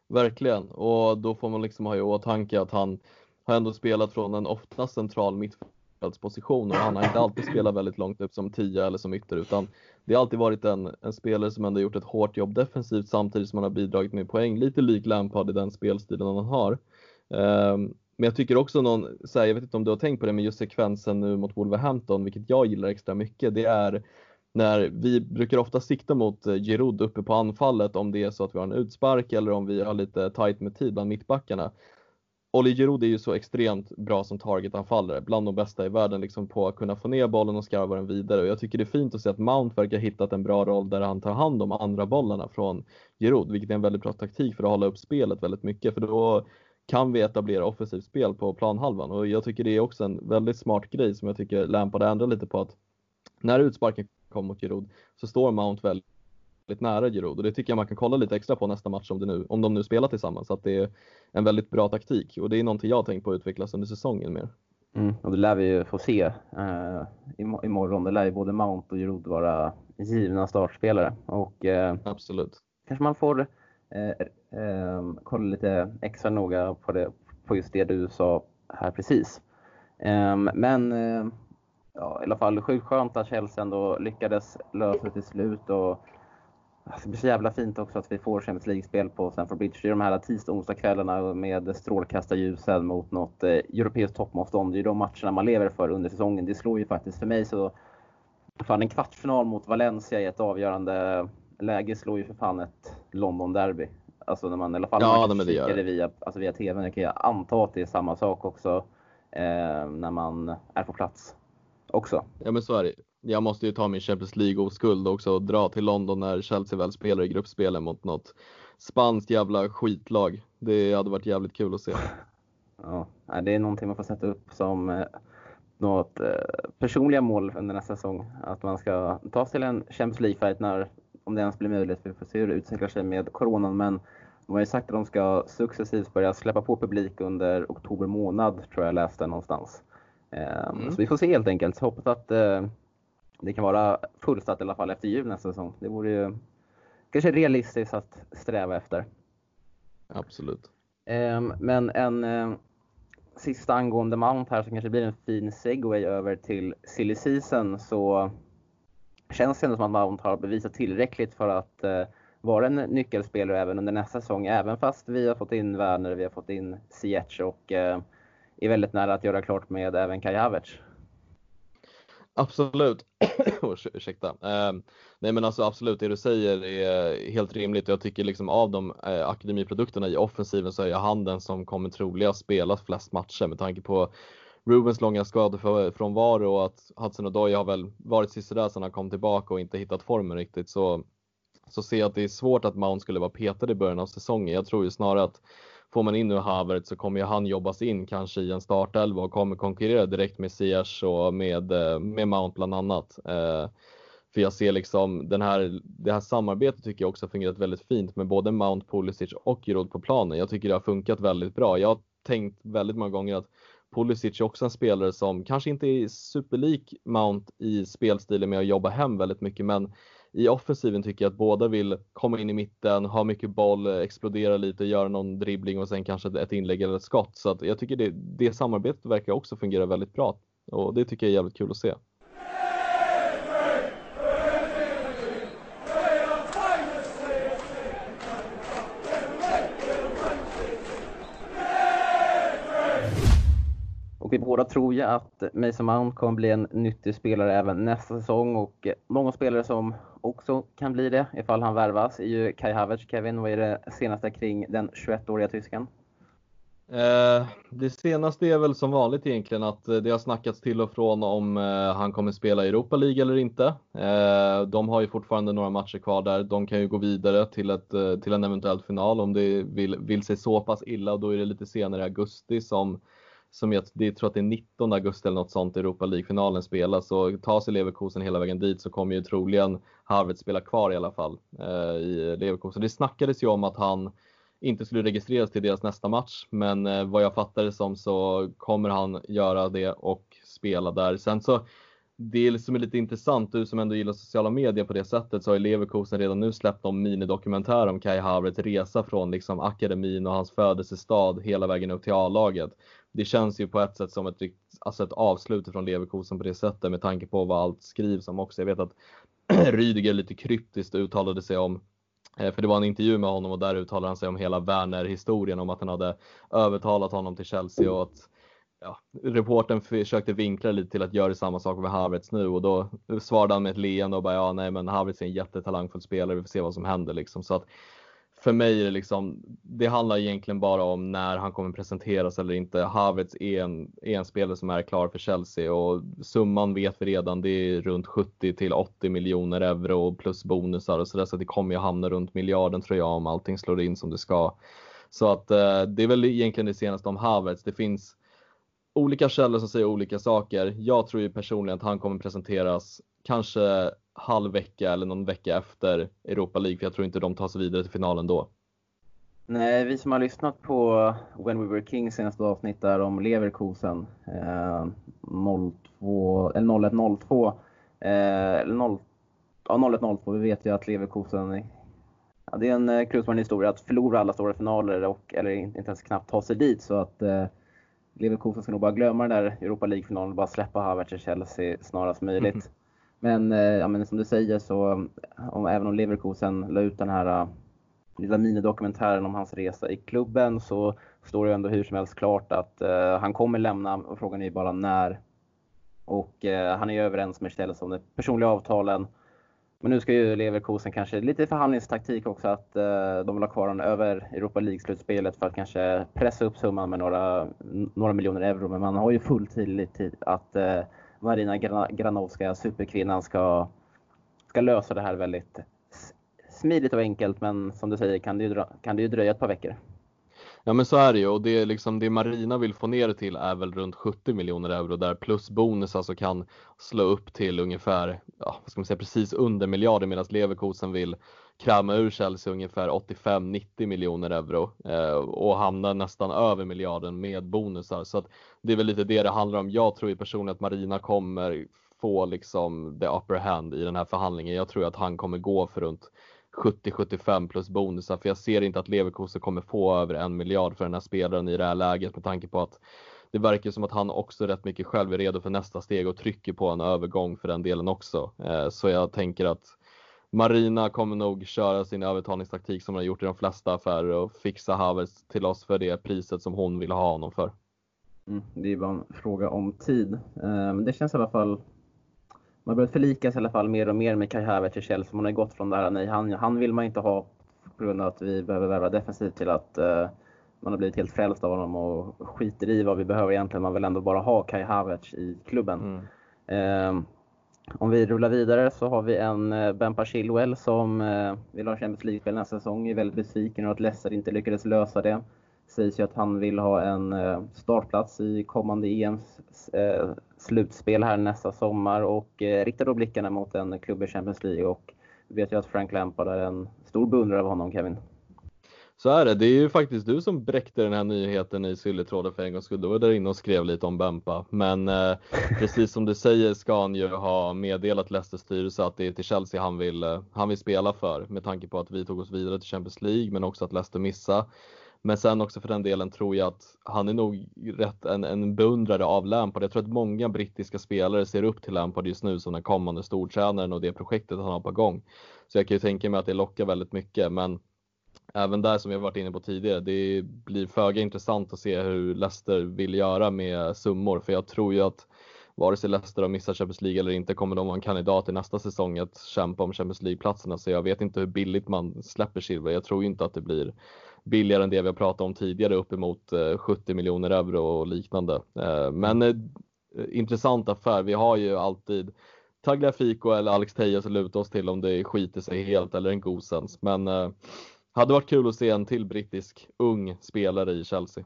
Verkligen, och då får man liksom ha i åtanke att han har ändå spelat från en ofta central mittfältare mittfältsposition och han har inte alltid spelat väldigt långt upp som 10 eller som ytter utan det har alltid varit en, en spelare som ändå gjort ett hårt jobb defensivt samtidigt som han har bidragit med poäng. Lite lik Lampard i den spelstilen han har. Um, men jag tycker också någon, här, jag vet inte om du har tänkt på det, men just sekvensen nu mot Wolverhampton, vilket jag gillar extra mycket, det är när vi brukar ofta sikta mot eh, Giroud uppe på anfallet om det är så att vi har en utspark eller om vi har lite tight med tid bland mittbackarna. Olli Giroud är ju så extremt bra som targetanfallare, bland de bästa i världen liksom på att kunna få ner bollen och skarva den vidare. Och jag tycker det är fint att se att Mount verkar ha hittat en bra roll där han tar hand om andra bollarna från Giroud, vilket är en väldigt bra taktik för att hålla upp spelet väldigt mycket, för då kan vi etablera offensivt spel på planhalvan och jag tycker det är också en väldigt smart grej som jag tycker Lampard ändrar lite på att när utsparken kom mot Giroud så står Mount väldigt väldigt nära Giroud och det tycker jag man kan kolla lite extra på nästa match om, det nu, om de nu spelar tillsammans. Så att det är en väldigt bra taktik och det är någonting jag har tänkt på att utvecklas under säsongen mer. Mm, och det lär vi ju få se eh, imorgon. Det lär ju både Mount och Giroud vara givna startspelare. Och, eh, Absolut. Kanske man får eh, eh, kolla lite extra noga på, det, på just det du sa här precis. Ehm, men eh, ja, i alla fall sjukt skönt att Chelsea ändå lyckades lösa det till slut. Och, Alltså, det blir så jävla fint också att vi får Champions League-spel på Stamford Bridge. Det är de här tisdag och onsdagskvällarna med strålkastarljusen mot något eh, europeiskt toppmotstånd. Det är de matcherna man lever för under säsongen. Det slår ju faktiskt för mig så... Fan, en kvartsfinal mot Valencia i ett avgörande läge slår ju för fan ett London-derby. Alltså när man i alla fall ja, man det det. via, alltså via TVn. Jag kan anta att det är samma sak också eh, när man är på plats också. Ja men så är det jag måste ju ta min Champions League-oskuld också och dra till London när Chelsea väl spelar i gruppspelen mot något spanskt jävla skitlag. Det hade varit jävligt kul att se. Ja, det är någonting man får sätta upp som eh, något eh, personliga mål under nästa säsong. Att man ska ta sig till en Champions League-fight när, om det ens blir möjligt. Vi får se hur det utvecklar sig med coronan. Men de har ju sagt att de ska successivt börja släppa på publik under oktober månad, tror jag läste någonstans. Ehm, mm. Så vi får se helt enkelt. Så hoppas att eh, det kan vara fullsatt i alla fall efter jul nästa säsong. Det vore ju kanske realistiskt att sträva efter. Absolut. Um, men en uh, sista angående Mount här som kanske blir en fin segway över till silly season så känns det ändå som att Mount har bevisat tillräckligt för att uh, vara en nyckelspelare även under nästa säsong. Även fast vi har fått in Werner, vi har fått in Ziyech och uh, är väldigt nära att göra klart med även Kai Havertz. Absolut. ursäkta. Eh, nej men alltså absolut, det du säger är helt rimligt. Jag tycker liksom av de eh, akademiprodukterna i offensiven så är jag han den som kommer troligast spela flest matcher med tanke på Rubens långa skadefrånvaro och att Hudson Odoi har väl varit sisådär sedan han kom tillbaka och inte hittat formen riktigt så, så ser jag att det är svårt att Mount skulle vara petad i början av säsongen. Jag tror ju snarare att får man in nu Havertz så kommer ju han jobbas in kanske i en startelva och kommer konkurrera direkt med Ziyech och med, eh, med Mount bland annat. Eh, för jag ser liksom den här, det här samarbetet tycker jag också har fungerat väldigt fint med både Mount, Pulisic och Giroud på planen. Jag tycker det har funkat väldigt bra. Jag har tänkt väldigt många gånger att Pulisic är också en spelare som kanske inte är superlik Mount i spelstilen med att jobba hem väldigt mycket men i offensiven tycker jag att båda vill komma in i mitten, ha mycket boll, explodera lite, göra någon dribbling och sen kanske ett inlägg eller ett skott. Så att jag tycker det, det samarbetet verkar också fungera väldigt bra och det tycker jag är jävligt kul att se. Och vi båda tror ju att Mason Mount kommer bli en nyttig spelare även nästa säsong och eh, många spelare som också kan bli det ifall han värvas är ju Kai Havertz. Kevin, vad är det senaste kring den 21-åriga tysken? Eh, det senaste är väl som vanligt egentligen att eh, det har snackats till och från om eh, han kommer spela i Europa League eller inte. Eh, de har ju fortfarande några matcher kvar där. De kan ju gå vidare till, ett, eh, till en eventuell final om det vill, vill sig så pass illa och då är det lite senare i augusti som som jag, det, tror att det är 19 augusti eller något sånt Europa League-finalen spelas. Så tar sig Leverkusen hela vägen dit så kommer ju troligen Harvard spela kvar i alla fall eh, i Leverkusen. Det snackades ju om att han inte skulle registreras till deras nästa match, men eh, vad jag fattar det som så kommer han göra det och spela där. Sen så det som är liksom lite intressant, du som ändå gillar sociala medier på det sättet, så har ju Leverkusen redan nu släppt en minidokumentär om Kai Havertz resa från liksom akademin och hans födelsestad hela vägen upp till A-laget det känns ju på ett sätt som ett, alltså ett avslut från Leverkusen på det sättet med tanke på vad allt skrivs om också. Jag vet att Rydiger lite kryptiskt uttalade sig om eh, för det var en intervju med honom och där uttalade han sig om hela Werner-historien om att han hade övertalat honom till Chelsea och att ja, reporten försökte vinkla lite till att göra samma sak med Havertz nu och då svarade han med ett leende och bara ja nej men Havertz är en jättetalangfull spelare, vi får se vad som händer liksom. Så att för mig är det liksom, det handlar egentligen bara om när han kommer presenteras eller inte. Havertz är en, är en spelare som är klar för Chelsea och summan vet vi redan, det är runt 70 till 80 miljoner euro plus bonusar och sådär så det kommer ju hamna runt miljarden tror jag om allting slår in som det ska. Så att eh, det är väl egentligen det senaste om Havertz. Det finns olika källor som säger olika saker. Jag tror ju personligen att han kommer presenteras kanske halv vecka eller någon vecka efter Europa League för jag tror inte de tar sig vidare till finalen då. Nej, vi som har lyssnat på When We Were Kings senaste avsnitt där om Leverkusen eh, 02, eller 0102 eh, eller 0, ja, 0102, vi vet ju att Leverkusen ja, det är en eh, krusbärande historia att förlora alla stora finaler och eller inte ens knappt ta sig dit så att eh, Leverkusen ska nog bara glömma den där Europa League-finalen och bara släppa Havertz till Chelsea snarast möjligt. Mm. Men, eh, ja, men som du säger så, om, även om Leverkusen la ut den här uh, lilla minidokumentären om hans resa i klubben så står det ändå hur som helst klart att uh, han kommer lämna och frågan är bara när. Och uh, han är överens med Chelsea om de personliga avtalen. Men nu ska ju Leverkusen kanske, lite förhandlingstaktik också, att eh, de vill ha kvar honom över Europa League-slutspelet för att kanske pressa upp summan med några, några miljoner euro. Men man har ju full tillit till att eh, Marina Granovska, superkvinnan, ska, ska lösa det här väldigt smidigt och enkelt. Men som du säger kan det ju, kan det ju dröja ett par veckor. Ja men så är det ju och det, är liksom, det Marina vill få ner det till är väl runt 70 miljoner euro där plus bonus alltså kan slå upp till ungefär, ja, vad ska man säga, precis under miljarden medan Leverkusen vill kräma ur Chelsea ungefär 85-90 miljoner euro eh, och hamna nästan över miljarden med bonusar. Så att det är väl lite det det handlar om. Jag tror ju personligen att Marina kommer få liksom the upper hand i den här förhandlingen. Jag tror att han kommer gå för runt 70-75 plus bonusar för jag ser inte att Leverkusen kommer få över en miljard för den här spelaren i det här läget med tanke på att det verkar som att han också rätt mycket själv är redo för nästa steg och trycker på en övergång för den delen också. Eh, så jag tänker att Marina kommer nog köra sin övertalningstaktik som hon har gjort i de flesta affärer och fixa Havertz till oss för det priset som hon vill ha honom för. Mm, det är bara en fråga om tid. Eh, men det känns i alla fall man börjar förlikas i alla fall mer och mer med Kai Havertz i Chelsea. Man har gått från det här, nej han, han vill man inte ha på grund av att vi behöver värva defensivt till att uh, man har blivit helt frälst av honom och skiter i vad vi behöver egentligen. Man vill ändå bara ha Kai Havertz i klubben. Mm. Uh, om vi rullar vidare så har vi en uh, Bempa Chilwell som uh, vill ha Champions League-spel nästa säsong. Är väldigt besviken över att Leicester inte lyckades lösa det. Sägs ju att han vill ha en uh, startplats i kommande EMs slutspel här nästa sommar och eh, riktar då blickarna mot en klubb i Champions League. Och du vet ju att Frank Lampard är en stor beundrare av honom, Kevin. Så är det. Det är ju faktiskt du som bräckte den här nyheten i Sylletråden för en gångs skull. Du var där inne och skrev lite om Bempa. Men eh, precis som du säger ska han ju ha meddelat Leicesters styrelse att det är till Chelsea han vill, eh, han vill spela för. Med tanke på att vi tog oss vidare till Champions League men också att Leicester missade. Men sen också för den delen tror jag att han är nog rätt en, en beundrare av Lampard. Jag tror att många brittiska spelare ser upp till Lampard just nu som den kommande stortränaren och det projektet han har på gång. Så jag kan ju tänka mig att det lockar väldigt mycket. Men även där som jag varit inne på tidigare, det blir föga intressant att se hur Leicester vill göra med summor. För jag tror ju att vare sig Leicester har missat Champions League eller inte kommer de vara en kandidat i nästa säsong att kämpa om Champions League-platserna. Så jag vet inte hur billigt man släpper Silver. Jag tror ju inte att det blir billigare än det vi har pratat om tidigare, uppemot eh, 70 miljoner euro och liknande. Eh, men eh, intressant affär. Vi har ju alltid Tagliafico eller Alex Tejas att luta oss till om det skiter sig helt eller en Gosens. Men hade varit kul att se en till brittisk ung spelare i Chelsea.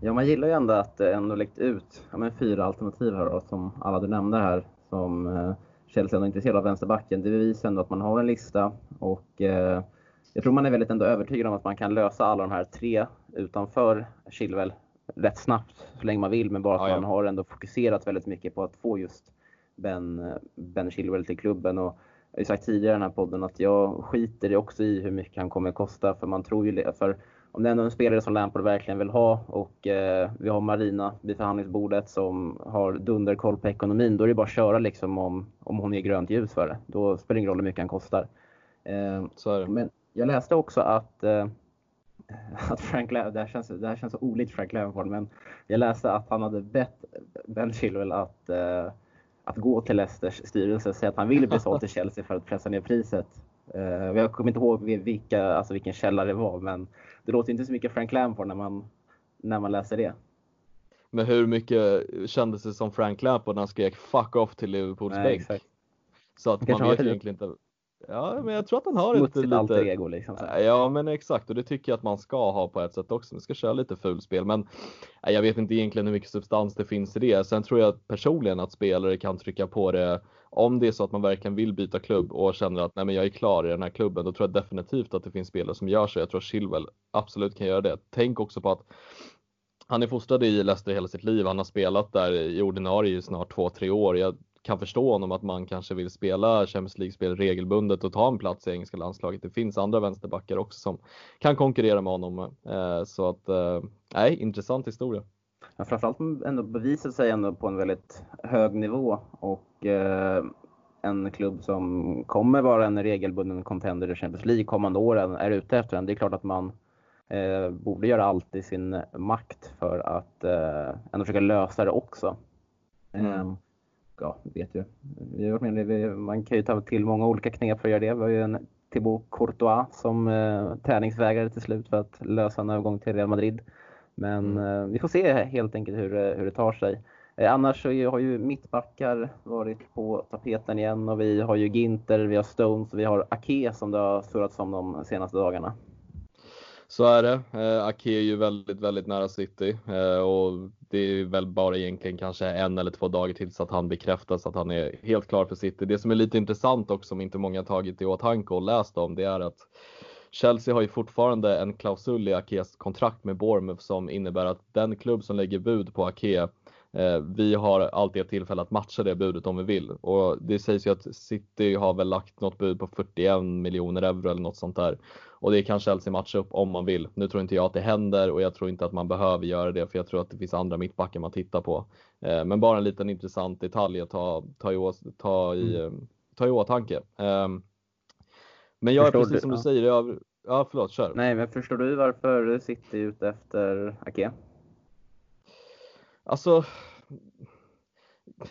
Ja, man gillar ju ändå att det ändå läckt ut ja, men fyra alternativ här då, som alla du nämnde här. Som eh, Chelsea ändå är intresserad av vänsterbacken. Det visar ändå att man har en lista och eh, jag tror man är väldigt ändå övertygad om att man kan lösa alla de här tre utanför Chilwell rätt snabbt så länge man vill. Men bara att ja, ja. man har ändå fokuserat väldigt mycket på att få just Ben, ben Chilwell till klubben. Och jag har ju sagt tidigare i den här podden att jag skiter också i hur mycket han kommer kosta. För man tror ju, för om det är en spelare som Lampard verkligen vill ha och eh, vi har Marina vid förhandlingsbordet som har dunderkoll på ekonomin, då är det bara att köra liksom om, om hon ger grönt ljus för det. Då spelar det ingen roll hur mycket han kostar. Eh, men jag läste också att, eh, att Frank Lampard, det här, känns, det här känns så olikt Frank Lampard, men jag läste att han hade bett Ben Chilwell att, eh, att gå till Leicesters styrelse och säga att han ville bli såld till Chelsea för att pressa ner priset. Eh, jag kommer inte ihåg vilka, alltså vilken källa det var, men det låter inte så mycket Frank Lampard när man, när man läser det. Men hur mycket kändes det som Frank Lampard när han skrek 'fuck off' till Liverpools bänk? Så att man vet egentligen inte Ja, men jag tror att han har ett Smutsigt lite... ego liksom. Ja, men exakt och det tycker jag att man ska ha på ett sätt också. Man ska köra lite fulspel, men jag vet inte egentligen hur mycket substans det finns i det. Sen tror jag personligen att spelare kan trycka på det om det är så att man verkligen vill byta klubb och känner att nej, men jag är klar i den här klubben. Då tror jag definitivt att det finns spelare som gör så. Jag tror Chilwell absolut kan göra det. Tänk också på att han är fostrad i Leicester hela sitt liv. Han har spelat där i ordinarie i snart två, tre år. Jag kan förstå honom att man kanske vill spela Champions League-spel regelbundet och ta en plats i engelska landslaget. Det finns andra vänsterbackar också som kan konkurrera med honom. Eh, så att, eh, nej, intressant historia. Ja, framförallt ändå bevisat sig ändå på en väldigt hög nivå och eh, en klubb som kommer vara en regelbunden contender i Champions League kommande åren är ute efter den. Det är klart att man eh, borde göra allt i sin makt för att eh, ändå försöka lösa det också. Mm. Eh, ja, vet ju. Vi har varit med, vi, man kan ju ta till många olika knep för att göra det. Vi har ju en Thibaut Courtois som eh, träningsvägrare till slut för att lösa en övergång till Real Madrid. Men eh, vi får se helt enkelt hur, det- hur det tar sig. Eh, annars så har ju mittbackar varit på tapeten igen och vi har ju Ginter, vi har Stones och vi har Ake som det har surrats om de senaste dagarna. Så är det. Eh, Ake är ju väldigt, väldigt nära City eh, och det är väl bara egentligen kanske en eller två dagar tills att han bekräftas att han är helt klar för City. Det som är lite intressant också som inte många tagit i åtanke och läst om det är att Chelsea har ju fortfarande en klausul i Akes kontrakt med Bournemouth som innebär att den klubb som lägger bud på Ake vi har alltid ett tillfälle att matcha det budet om vi vill och det sägs ju att City har väl lagt något bud på 41 miljoner euro eller något sånt där och det kan Chelsea matcha upp om man vill. Nu tror inte jag att det händer och jag tror inte att man behöver göra det för jag tror att det finns andra mittbackar man tittar på. Eh, Men bara en liten intressant detalj att ta, ta, i, ta, i, eh, ta i åtanke. Ehm, Men jag är Förstår precis du? som du Ja. säger, jag, ja förlåt kör. Nej, men förstår du varför City är ute efter Ake? Alltså,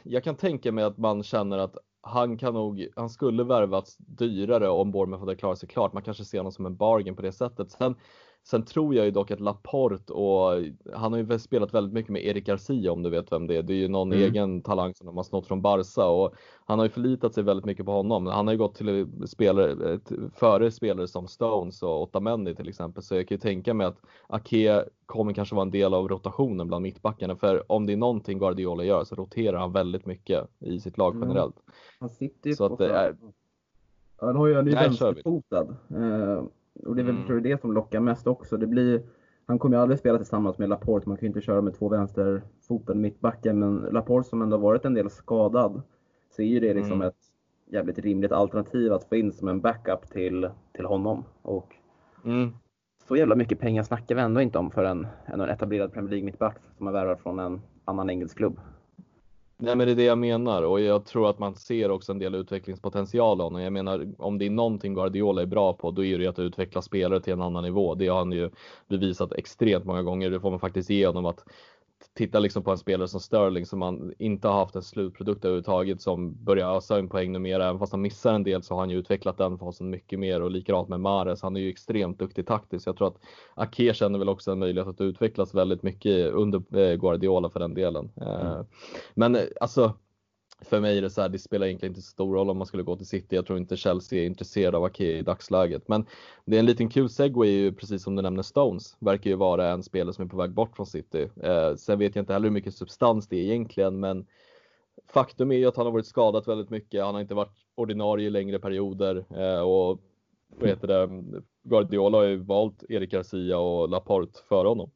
jag kan tänka mig att man känner att han kan nog, han skulle värvats dyrare om Bournemouth hade klarat sig klart. Man kanske ser honom som en bargain på det sättet. Sen, sen tror jag ju dock att Laporte och han har ju spelat väldigt mycket med Erik Garcia om du vet vem det är. Det är ju någon Mm. egen talang som de har snott från Barca och han har ju förlitat sig väldigt mycket på honom. Han har ju gått till spelare, eh, före spelare som Stones och Otamendi till exempel. Så jag kan ju tänka mig att Ake kommer kanske vara en del av rotationen bland mittbackarna. För om det är någonting Guardiola gör så roterar han väldigt mycket i sitt lag Mm. generellt. Han sitter ju Så på att det är- Han har ju, han är ju vänsterfotad. Och det är väl Mm. tror jag det som lockar mest också. Det blir, han kommer ju aldrig spela tillsammans med Laporte. Man kan ju inte köra med två vänsterfotade mittbackar. Men Laporte som ändå varit en del skadad. Så är ju det liksom Mm. ett jävligt rimligt alternativ att få in som en backup till, till honom. Och Mm. så jävla mycket pengar snackar vi ändå inte om för en, en etablerad Premier League mittback som har värvat från en annan engelsk klubb. Nej men det är det jag menar och jag tror att man ser också en del utvecklingspotential av honom. Jag menar om det är någonting Guardiola är bra på då är det ju att utveckla spelare till en annan nivå. Det har han ju bevisat extremt många gånger. Det får man faktiskt ge honom att titta liksom på en spelare som Sterling som man inte har haft en slutprodukt överhuvudtaget som börjar ösa in poäng numera. Även fast han missar en del så har han ju utvecklat den fasen mycket mer och likadant med Mahrez. Han är ju extremt duktig taktiskt. Jag tror att Ake känner väl också en möjlighet att utvecklas väldigt mycket under eh, Guardiola för den delen. Eh, Men eh, alltså för mig är det så här, det spelar egentligen inte så stor roll om man skulle gå till City. Jag tror inte Chelsea är intresserad av Ake i dagsläget. Men det är en liten kul segway ju precis som du nämner Stones. Verkar ju vara en spelare som är på väg bort från City. Eh, sen vet jag inte heller hur mycket substans det är egentligen men faktum är ju att han har varit skadad väldigt mycket. Han har inte varit ordinarie i längre perioder eh, och vad heter det? Guardiola har ju valt Erik Garcia och Laporte före honom.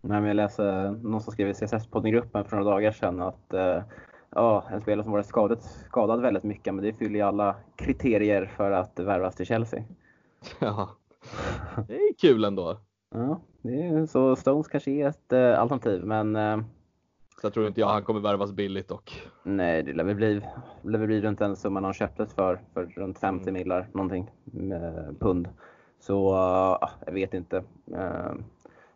Nej, men jag läser någon som skrev i CSS-poddgruppen för några dagar sedan att eh, ja, en spelare som varit skadad, skadad väldigt mycket, men det fyller ju alla kriterier för att värvas till Chelsea. Ja, det är kul ändå. Ja, det är, så Stones kanske är ett eh, alternativ, men eh, Så jag tror inte jag han kommer värvas billigt dock. nej, det lär väl bli, lär väl bli runt den summan han köptes för, för runt 50 Mm. millar någonting, med pund. Så eh, jag vet inte. Eh,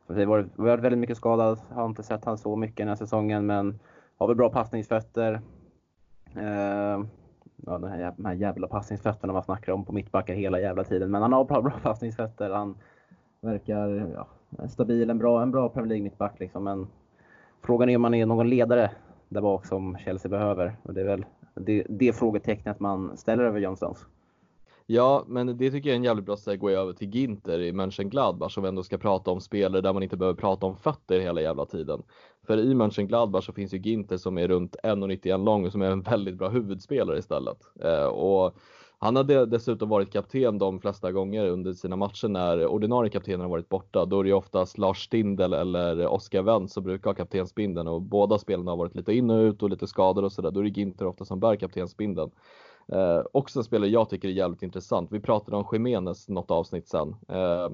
vi har varit, vi har varit väldigt mycket skadad, har inte sett han så mycket den här säsongen, men har väl bra passningsfötter. Eh, ja, de, här, de här jävla passningsfötterna man snackar om på mittbackar hela jävla tiden. Men han har bra, bra passningsfötter. Han verkar ja, stabil, en bra, en bra Premier League mittback liksom. Men frågan är om han är någon ledare där bak som Chelsea behöver. Och det är väl det, det frågetecknet man ställer över Johnstones. Ja, men det tycker jag är en jävligt bra segway över till Ginter i Mönchengladbach som vi ändå ska prata om spelare där man inte behöver prata om fötter hela jävla tiden. För i Mönchengladbach så finns ju Ginter som är runt 1,91 lång och som är en väldigt bra huvudspelare istället. Eh, och han har dessutom varit kapten de flesta gånger under sina matcher när ordinarie kaptenen har varit borta. Då är det oftast Lars Stindl eller Oskar Wendt som brukar ha kaptensbindeln och båda spelarna har varit lite in och ut och lite skadade och sådär. Då är det Ginter ofta som bär kaptensbindeln. Eh, också en spelare jag tycker är jävligt intressant. Vi pratade om Jiménez något avsnitt sen. Eh,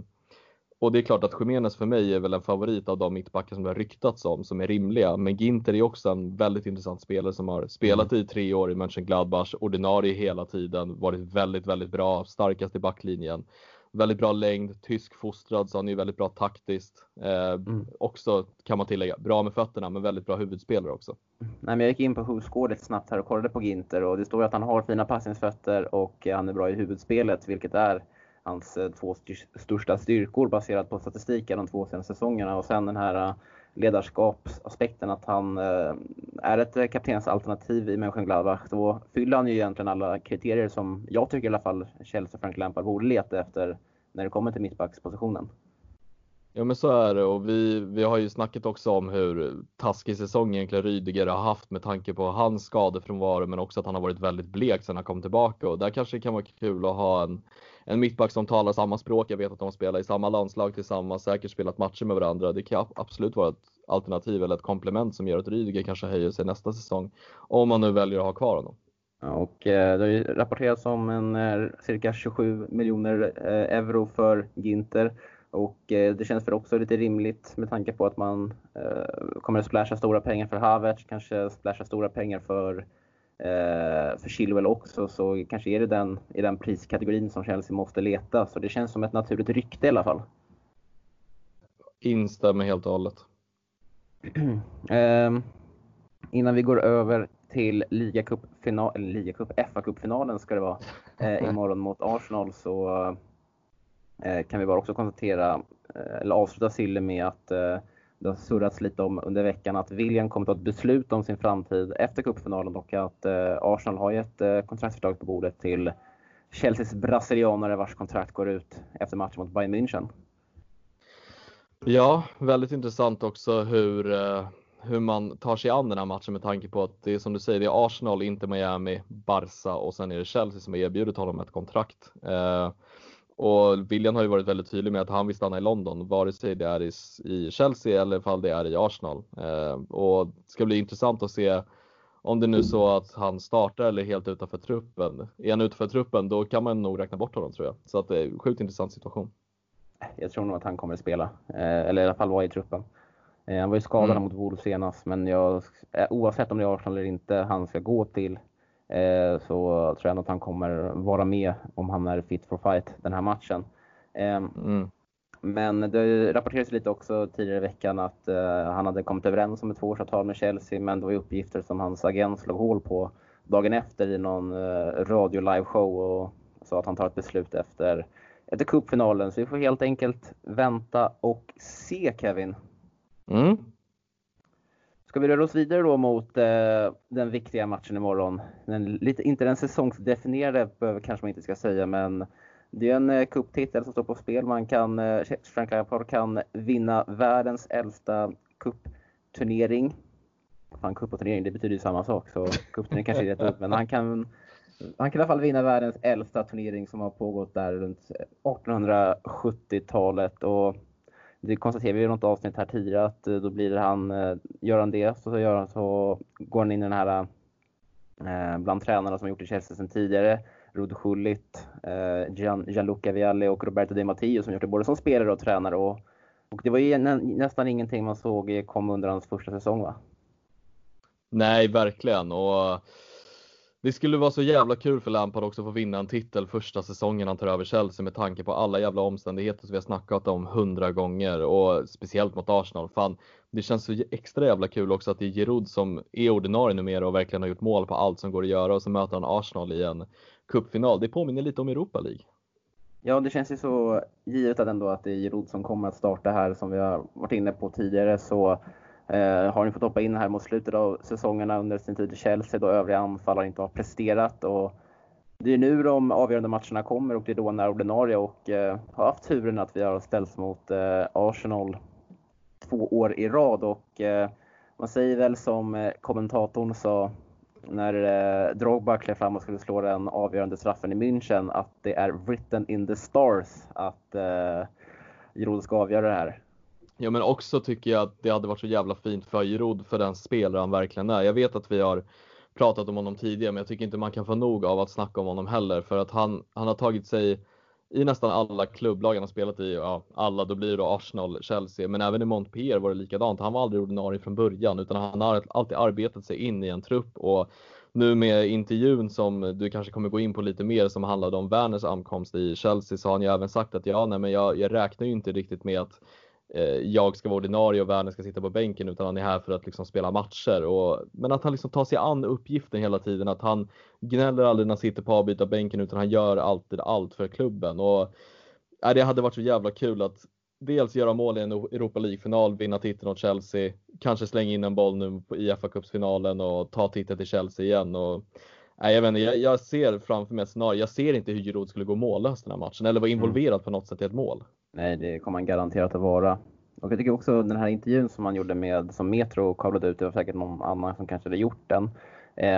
och det är klart att Jiménez för mig är väl en favorit av de mittbackar som det har ryktats om som är rimliga. Men Ginter är också en väldigt intressant spelare som har spelat mm. i tre år i Mönchengladbach, ordinarie hela tiden, varit väldigt, väldigt bra, starkast i backlinjen. Väldigt bra längd, tysk fostrad så han är väldigt bra taktiskt. Eh, mm. Också kan man tillägga, bra med fötterna men väldigt bra huvudspelare också. Nej, men jag gick in på lite snabbt här och kollade på Ginter och det står ju att han har fina passningsfötter och han är bra i huvudspelet vilket är hans eh, två största styrkor baserat på statistiken de två senaste säsongerna. Och sen den här eh, ledarskapsaspekten att han eh, är ett kaptensalternativ i Mönchengladbach. Då fyller han ju egentligen alla kriterier som jag tycker i alla fall Chelsea och Frank Lampard borde leta efter när det kommer till mittbackspositionen. Ja men så är det och vi, vi har ju snackat också om hur taskig säsong egentligen Rydiger har haft med tanke på hans skadefrånvaro men också att han har varit väldigt blek sedan han kom tillbaka och där kanske det kan vara kul att ha en en mittback som talar samma språk. Jag vet att de spelar i samma landslag tillsammans, säkert spelat matcher med varandra. Det kan absolut vara ett alternativ eller ett komplement som gör att Rydiger kanske höjer sig nästa säsong. Om man nu väljer att ha kvar honom. Ja, och eh, det har ju rapporterats om en eh, cirka 27 miljoner eh, euro för Ginter. Och eh, det känns för också lite rimligt med tanke på att man eh, kommer att splasha stora pengar för Havertz, kanske splasha stora pengar för eh, för Chilwell också så kanske är det den, i den priskategorin som Chelsea måste leta. Så det känns som ett naturligt rykte i alla fall. Instämmer helt och hållet. eh, innan vi går över till ligacup-final, eller ligacup, FA-cupfinalen ska det vara, eh, imorgon mot Arsenal så Eh, kan vi bara också konstatera, eh, eller avsluta Sille med att eh, det har surrats lite om under veckan att William kommer att ta ett beslut om sin framtid efter cupfinalen och att Arsenal har gett eh, kontraktsförslag på bordet till Chelseas brasilianare vars kontrakt går ut efter matchen mot Bayern München. Ja, väldigt intressant också hur, hur man tar sig an den här matchen med tanke på att det är som du säger, det är Arsenal, inte Miami, Barca och sen är det Chelsea som har erbjudit honom ett kontrakt. Och William har ju varit väldigt tydlig med att han vill stanna i London, vare sig det är i, i Chelsea eller ifall det är i Arsenal. Eh, och det ska bli intressant att se om det nu är så att han startar eller helt utanför truppen. Är han utanför truppen, då kan man nog räkna bort honom tror jag. Så att det är en sjukt intressant situation. Jag tror nog att han kommer att spela, eh, eller i alla fall vara i truppen. Eh, han var ju skadad mm. mot Wolves senast, men jag, oavsett om det är Arsenal eller inte han ska gå till så tror jag att han kommer vara med om han är fit for fight den här matchen. Eh, mm. Men det rapporterades lite också tidigare i veckan att eh, han hade kommit överens om ett tvåårsavtal med Chelsea, men det var uppgifter som hans agent slog hål på dagen efter i någon radio liveshow och sa att han tar ett beslut efter, efter cupfinalen. Så vi får helt enkelt vänta och se Kevin. Mm. Ska vi röra oss vidare då mot eh, den viktiga matchen imorgon? Den, lite, inte den säsongsdefinierade kanske man inte ska säga, men det är en eh, cuptitel som står på spel. Man kan, eh, Frank Lampard kan vinna världens äldsta cupturnering. Fan, cup och turnering, det betyder ju samma sak, så cupturnering kanske är rätt upp, men han kan han kan i alla fall vinna världens äldsta turnering som har pågått där runt eh, 1870-talet. Och det konstaterade vi i något avsnitt här tidigare att eh, då blir han, eh, gör han det så, gör han, så går han in i den här eh, bland tränarna som har gjort i Chelsea sedan tidigare. Rod Schullit, eh, Gian, Gianluca Vialli och Roberto Di Matteo som gjort det både som spelare och tränare. Och, och det var ju nä, nästan ingenting man såg kom under hans första säsong va? Nej, verkligen. Och det skulle vara så jävla kul för Lampard också att få vinna en titel första säsongen han tar över Chelsea med tanke på alla jävla omständigheter som vi har snackat om hundra gånger och speciellt mot Arsenal. Fan, det känns så extra jävla kul också att det är Giroud som är ordinarie numera och verkligen har gjort mål på allt som går att göra och så möter han Arsenal i en cupfinal. Det påminner lite om Europa League. Ja, det känns ju så givet att ändå att det är Giroud som kommer att starta här som vi har varit inne på tidigare så Eh, har ni fått hoppa in här mot slutet av säsongerna under sin tid i Chelsea då övriga anfallare inte har presterat. Och det är nu de avgörande matcherna kommer och det är då när ordinarie och eh, har haft turen att vi har ställts mot eh, Arsenal två år i rad och eh, man säger väl som eh, kommentatorn sa när eh, Drogba klev fram och skulle slå den avgörande straffen i München att det är written in the stars att eh, Giroud ska avgöra det här. Ja men också tycker jag att det hade varit så jävla fint för Giroud för den spelare han verkligen är. Jag vet att vi har pratat om honom tidigare men jag tycker inte man kan få nog av att snacka om honom heller för att han, han har tagit sig i nästan alla klubblag han har spelat i, ja alla, då blir det då Arsenal, Chelsea, men även i Montpellier var det likadant. Han var aldrig ordinarie från början utan han har alltid arbetat sig in i en trupp och nu med intervjun som du kanske kommer gå in på lite mer som handlade om Werners ankomst i Chelsea så har han ju även sagt att ja, nej men jag, jag räknar ju inte riktigt med att Eh, jag ska vara ordinarie och världen ska sitta på bänken utan han är här för att liksom spela matcher. Och, men att han liksom tar sig an uppgiften hela tiden, att han gnäller aldrig när han sitter på avbyta bänken utan han gör alltid allt för klubben. Och, äh, det hade varit så jävla kul att dels göra mål i en Europa League-final, vinna titeln åt Chelsea, kanske slänga in en boll nu i fa Cups-finalen och ta titeln till Chelsea igen. Och, nej, jag, vet inte, jag, jag ser framför mig ett scenario, jag ser inte hur Giroud skulle gå mållös den här matchen eller vara involverad mm. på något sätt i ett mål. Nej, det kommer han garanterat att vara. Och jag tycker också den här intervjun som han gjorde med, som Metro kablade ut, det var säkert någon annan som kanske hade gjort den.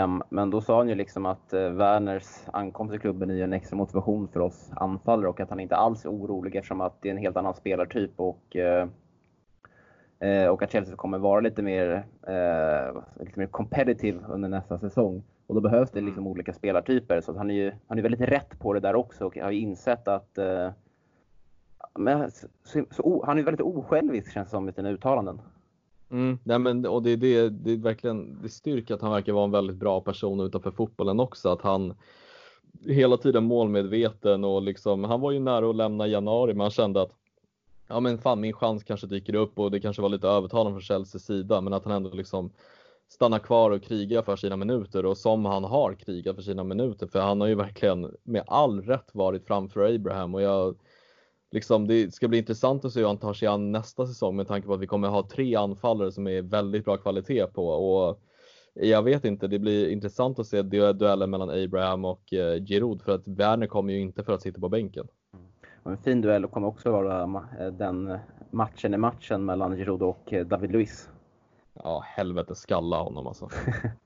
Um, men då sa han ju liksom att uh, Werners ankomst till klubben är en extra motivation för oss anfallare och att han inte alls är orolig eftersom att det är en helt annan spelartyp och, uh, uh, och att Chelsea kommer vara lite mer, lite mer competitive under nästa säsong. Och då behövs det liksom olika spelartyper så han är ju han är väldigt rätt på det där också och har ju insett att men, så, så, han är väldigt osjälvisk känns det som i sina uttalanden. Mm, nej men, och det, är det, det är verkligen det styrker att han verkar vara en väldigt bra person utanför fotbollen också. Att han hela tiden målmedveten och liksom, han var ju nära att lämna i januari men han kände att ja men fan min chans kanske dyker upp och det kanske var lite övertalande från Chelseas sida men att han ändå liksom stannar kvar och krigar för sina minuter och som han har krigat för sina minuter för han har ju verkligen med all rätt varit framför Abraham och jag liksom, det ska bli intressant att se hur han tar sig an nästa säsong med tanke på att vi kommer ha tre anfallare som är väldigt bra kvalitet på. Och jag vet inte, det blir intressant att se duellen mellan Abraham och eh, Giroud för att Werner kommer ju inte för att sitta på bänken. Och en fin duell kommer också vara eh, den matchen i matchen mellan Giroud och eh, David Luiz. Ja, helvete skalla honom alltså.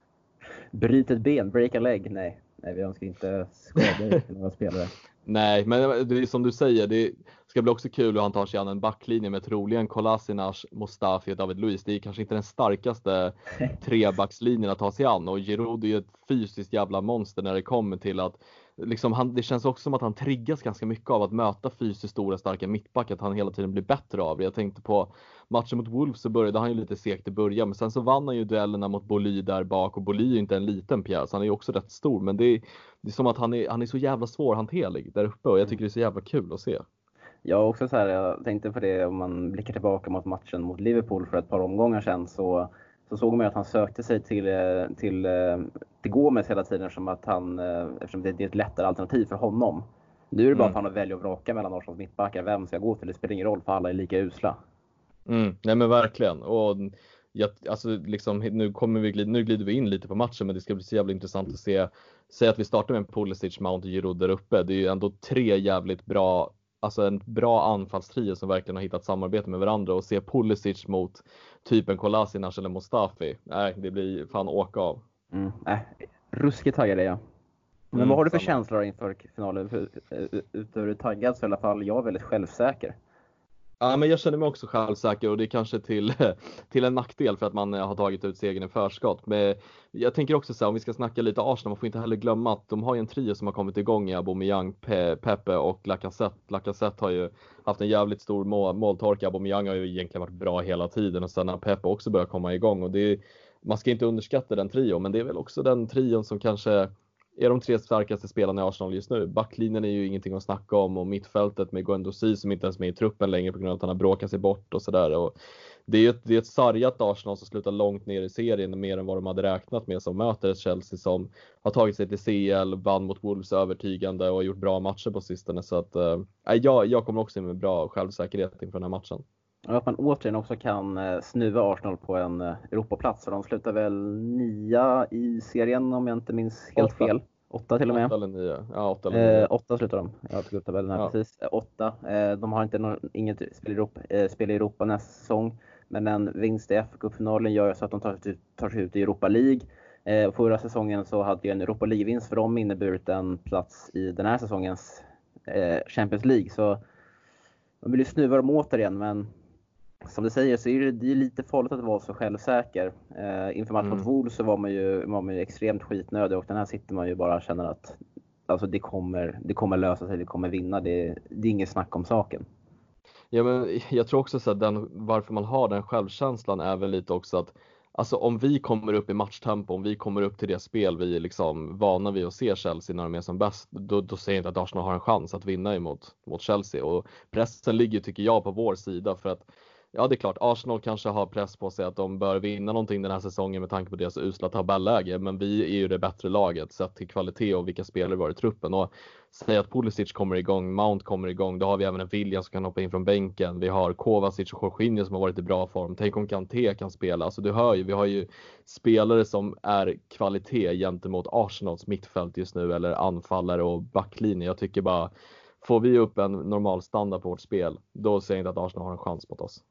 Bryt ett ben, break a leg. Nej, nej vi önskar inte skador till några spelare. Nej, men det är som du säger, det ska bli också kul hur han tar sig an en backlinje med troligen Kolasinac, Mustafi och David Luiz. Det är kanske inte den starkaste trebackslinjen att ta sig an och Giroud är ju ett fysiskt jävla monster när det kommer till att liksom han, det känns också som att han triggas ganska mycket av att möta fysiskt stora starka mittbackar, att han hela tiden blir bättre av det. Jag tänkte på matchen mot Wolves så började han ju lite segt i början, men sen så vann han ju duellerna mot Boly där bak och Boly är ju inte en liten pjäs, han är ju också rätt stor, men det är, det är som att han är, han är så jävla svårhanterlig där uppe och jag tycker det är så jävla kul att se. Ja, också så här, jag tänkte på det om man blickar tillbaka mot matchen mot Liverpool för ett par omgångar sedan så så såg man att han sökte sig till, eh, till, eh, till Gomes hela tiden eftersom, att han, eh, eftersom det är ett lättare alternativ för honom. Nu är det bara mm. att han har välja att vraka mellan Arsenals mittbackar. Vem ska jag gå till? Det spelar ingen roll för alla är lika usla. Mm, nej men verkligen. Och jag, alltså liksom, nu, kommer vi nu glider vi in lite på matchen men det ska bli så jävla intressant att se. Säg att vi startar med en Pulisic, Mount och Giroud där uppe. Det är ju ändå tre jävligt bra alltså en bra anfallstrio som verkligen har hittat samarbete med varandra och se Pulisic mot typen Kolasinac eller Mustafi. Nej, det blir fan åka av. Mm, äh, ruskigt taggad är jag. Men mm, vad har du för samma. känslor inför finalen? Utöver taggad så är i alla fall jag väldigt självsäker. Ja, men jag känner mig också självsäker och det är kanske till, till en nackdel för att man eh, har tagit ut segern i förskott. Men jag tänker också så här, om vi ska snacka lite Arsenal, man får inte heller glömma att de har ju en trio som har kommit igång i Aubameyang, Pe Pepe och Lacazette. Lacazette har ju haft en jävligt stor mål, måltorka. Aubameyang har ju egentligen varit bra hela tiden och sen har Pepe också börjat komma igång och det är, man ska inte underskatta den trion, men det är väl också den trion som kanske är de tre starkaste spelarna i Arsenal just nu. Backlinjen är ju ingenting att snacka om och mittfältet med Guendouzi som inte ens är med i truppen längre på grund av att han har bråkat sig bort och sådär. Det är ju ett, det är ett sargat Arsenal som slutar långt ner i serien mer än vad de hade räknat med som möter ett Chelsea som har tagit sig till CL, vann mot Wolves övertygande och gjort bra matcher på sistone. Så att, eh, äh, jag, jag kommer också in med bra självsäkerhet inför den här matchen. Och att man återigen också kan eh, snuva Arsenal på en eh, Europaplats. De slutar väl nia i serien om jag inte minns helt fel. Åtta till och med. Åtta eller nio. Ja, åtta eller nio. Eh, åtta slutar de. Jag tog upp tabellen här Ja. precis. Eh, åtta. Eh, de har inte någon, inget spel i, Europa, eh, spel i Europa nästa säsong. Men en vinst i FA-cupfinalen gör så att de tar, sig ut- tar sig ut i Europa League. Eh, förra säsongen så hade ju en Europa League-vinst för dem inneburit en plats i den här säsongens eh, Champions League. Så de vill ju snuva dem återigen, men som du säger så är det, det är lite farligt att vara så självsäker. Eh, inför matchen mot Mm. Wolves så var man, ju, var man ju extremt skitnödig och den här sitter man ju bara och känner att alltså, det, kommer, det kommer lösa sig, det kommer vinna. Det, det är inget snack om saken. Ja, men jag tror också så den, varför man har den självkänslan är väl lite också att Alltså om vi kommer upp i matchtempo, om vi kommer upp till det spel vi är liksom vana vid att se Chelsea när de är som bäst, då, då säger jag inte att Arsenal har en chans att vinna emot mot Chelsea. Och pressen ligger, tycker jag, på vår sida för att Ja, det är klart, Arsenal kanske har press på sig att de bör vinna någonting den här säsongen med tanke på deras usla tabelläge, men vi är ju det bättre laget sett till kvalitet och vilka spelare vi har i truppen. Och säg att Pulisic kommer igång, Mount kommer igång, då har vi även en William som kan hoppa in från bänken. Vi har Kovacic och Jorginho som har varit i bra form. Tänk om Kanté kan spela. Alltså du hör ju, vi har ju spelare som är kvalitet gentemot Arsenals mittfält just nu eller anfallare och backlinje. Jag tycker bara, får vi upp en normal standard på vårt spel, då ser jag inte att Arsenal har en chans mot oss.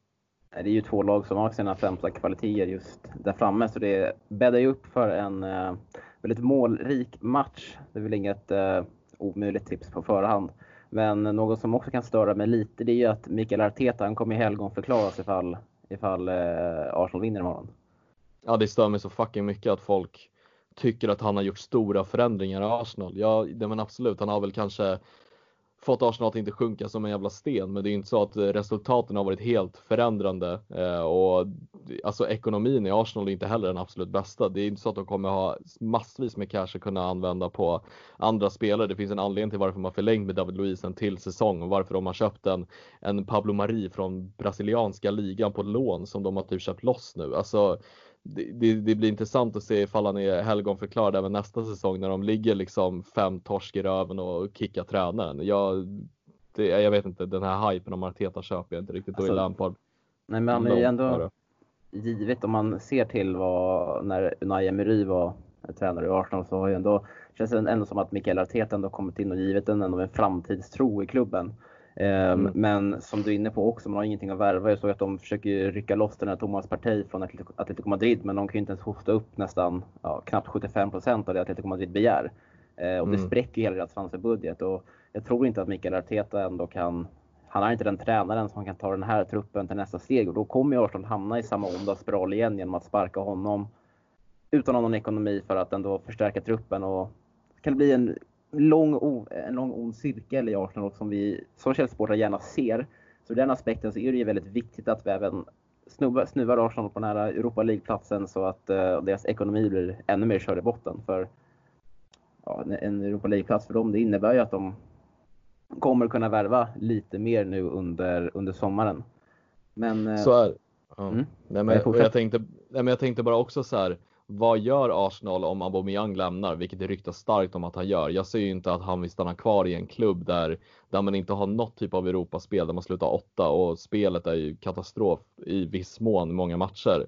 Det är ju två lag som har sina främsta kvaliteter just där framme, så det bäddar ju upp för en eh, väldigt målrik match. Det är väl inget eh, omöjligt tips på förhand. Men något som också kan störa mig lite, det är ju att Mikael Arteta, han kommer ju helgonförklaras ifall, ifall eh, Arsenal vinner imorgon. Ja, det stör mig så fucking mycket att folk tycker att han har gjort stora förändringar i Arsenal. Ja, det men absolut, han har väl kanske fått Arsenal att inte sjunka som en jävla sten, men det är inte så att eh, resultaten har varit helt förändrande eh, och alltså ekonomin i Arsenal är inte heller den absolut bästa. Det är inte så att de kommer ha massvis med cash att kunna använda på andra spelare. Det finns en anledning till varför man förlängt med David Luiz en till säsong och varför de har köpt en, en Pablo Mari från brasilianska ligan på lån som de har typ köpt loss nu. Alltså, det, det, det blir intressant att se ifall han är helgonförklarad även nästa säsong när de ligger liksom fem torsk i röven och kickar tränaren. Jag, det, jag vet inte, den här hypen om Arteta köper jag inte riktigt. Då Alltså, Lampard Nej, men han är ju ändå, givet om man ser till vad, när Unai Emery var tränare i Arsenal så har ju ändå, känns det ändå som att Mikael Arteta ändå kommit in och givit en, ändå en framtidstro i klubben. Ehm, Mm. Men som du är inne på också, man har ingenting att värva. Jag såg att de försöker rycka loss den här Thomas Partey från Atletico, Madrid, men de kan ju inte ens hosta upp nästan ja, knappt 75% av det Atletico Madrid begär. Ehm, och det Mm. spräcker hela deras transferbudget. Och jag tror inte att Mikael Arteta ändå kan han är inte den tränaren som kan ta den här truppen till nästa steg och då kommer ju Arsenal hamna i samma onda spiral igen genom att sparka honom utan någon ekonomi för att ändå förstärka truppen och det kan bli en lång, en lång ond cirkel i Arsenal som vi som Chelsea-supportrar gärna ser. Så ur den aspekten så är det ju väldigt viktigt att vi även snubbar, snuvar Arsenal på den här Europa League-platsen så att eh, deras ekonomi blir ännu mer körd i botten. För ja, en- Europa League-plats för dem, det innebär ju att de kommer kunna värva lite mer nu under, under sommaren. Men eh, Så är ja. Mm. nej, men, jag, tänkte, nej, men jag tänkte bara också så här. Vad gör Arsenal om Aubameyang lämnar, vilket det ryktas starkt om att han gör? Jag ser ju inte att han vill stanna kvar i en klubb där, där man inte har något typ av Europaspel, där man slutar åtta och spelet är ju katastrof i viss mån många matcher.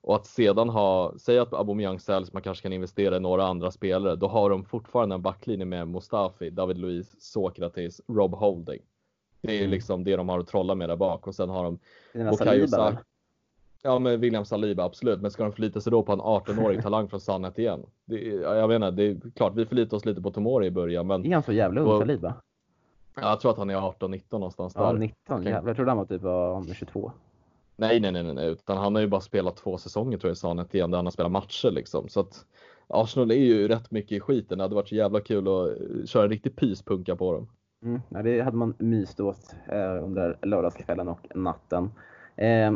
Och att sedan ha, säg att Aubameyang säljs, man kanske kan investera i några andra spelare, då har de fortfarande en backlinje med Mustafi, David Luiz, Sokratis, Rob Holding. Det är Mm. liksom det de har att trolla med där bak och sen har de Bukayo Saka. Ja, med William Saliba, absolut. Men ska de förlita sig då på en 18-årig talang från Sannet igen? Det, jag menar, det är klart, vi förlitar oss lite på Tomori i början, men är han så jävla ung Saliba? jag tror att han är 18-19 någonstans Ja, där. 19. Okej. Jävlar, jag trodde han var typ var 22. Nej, nej, nej, nej, utan han har ju bara spelat två säsonger tror jag i Sannet igen, där han har spelat matcher liksom. Så att Arsenal är ju rätt mycket i skiten. Det hade varit så jävla kul att eh, köra en riktig pyspunka på dem. Mm, ja, det hade man myst åt eh, under lördagskvällen och natten. Eh,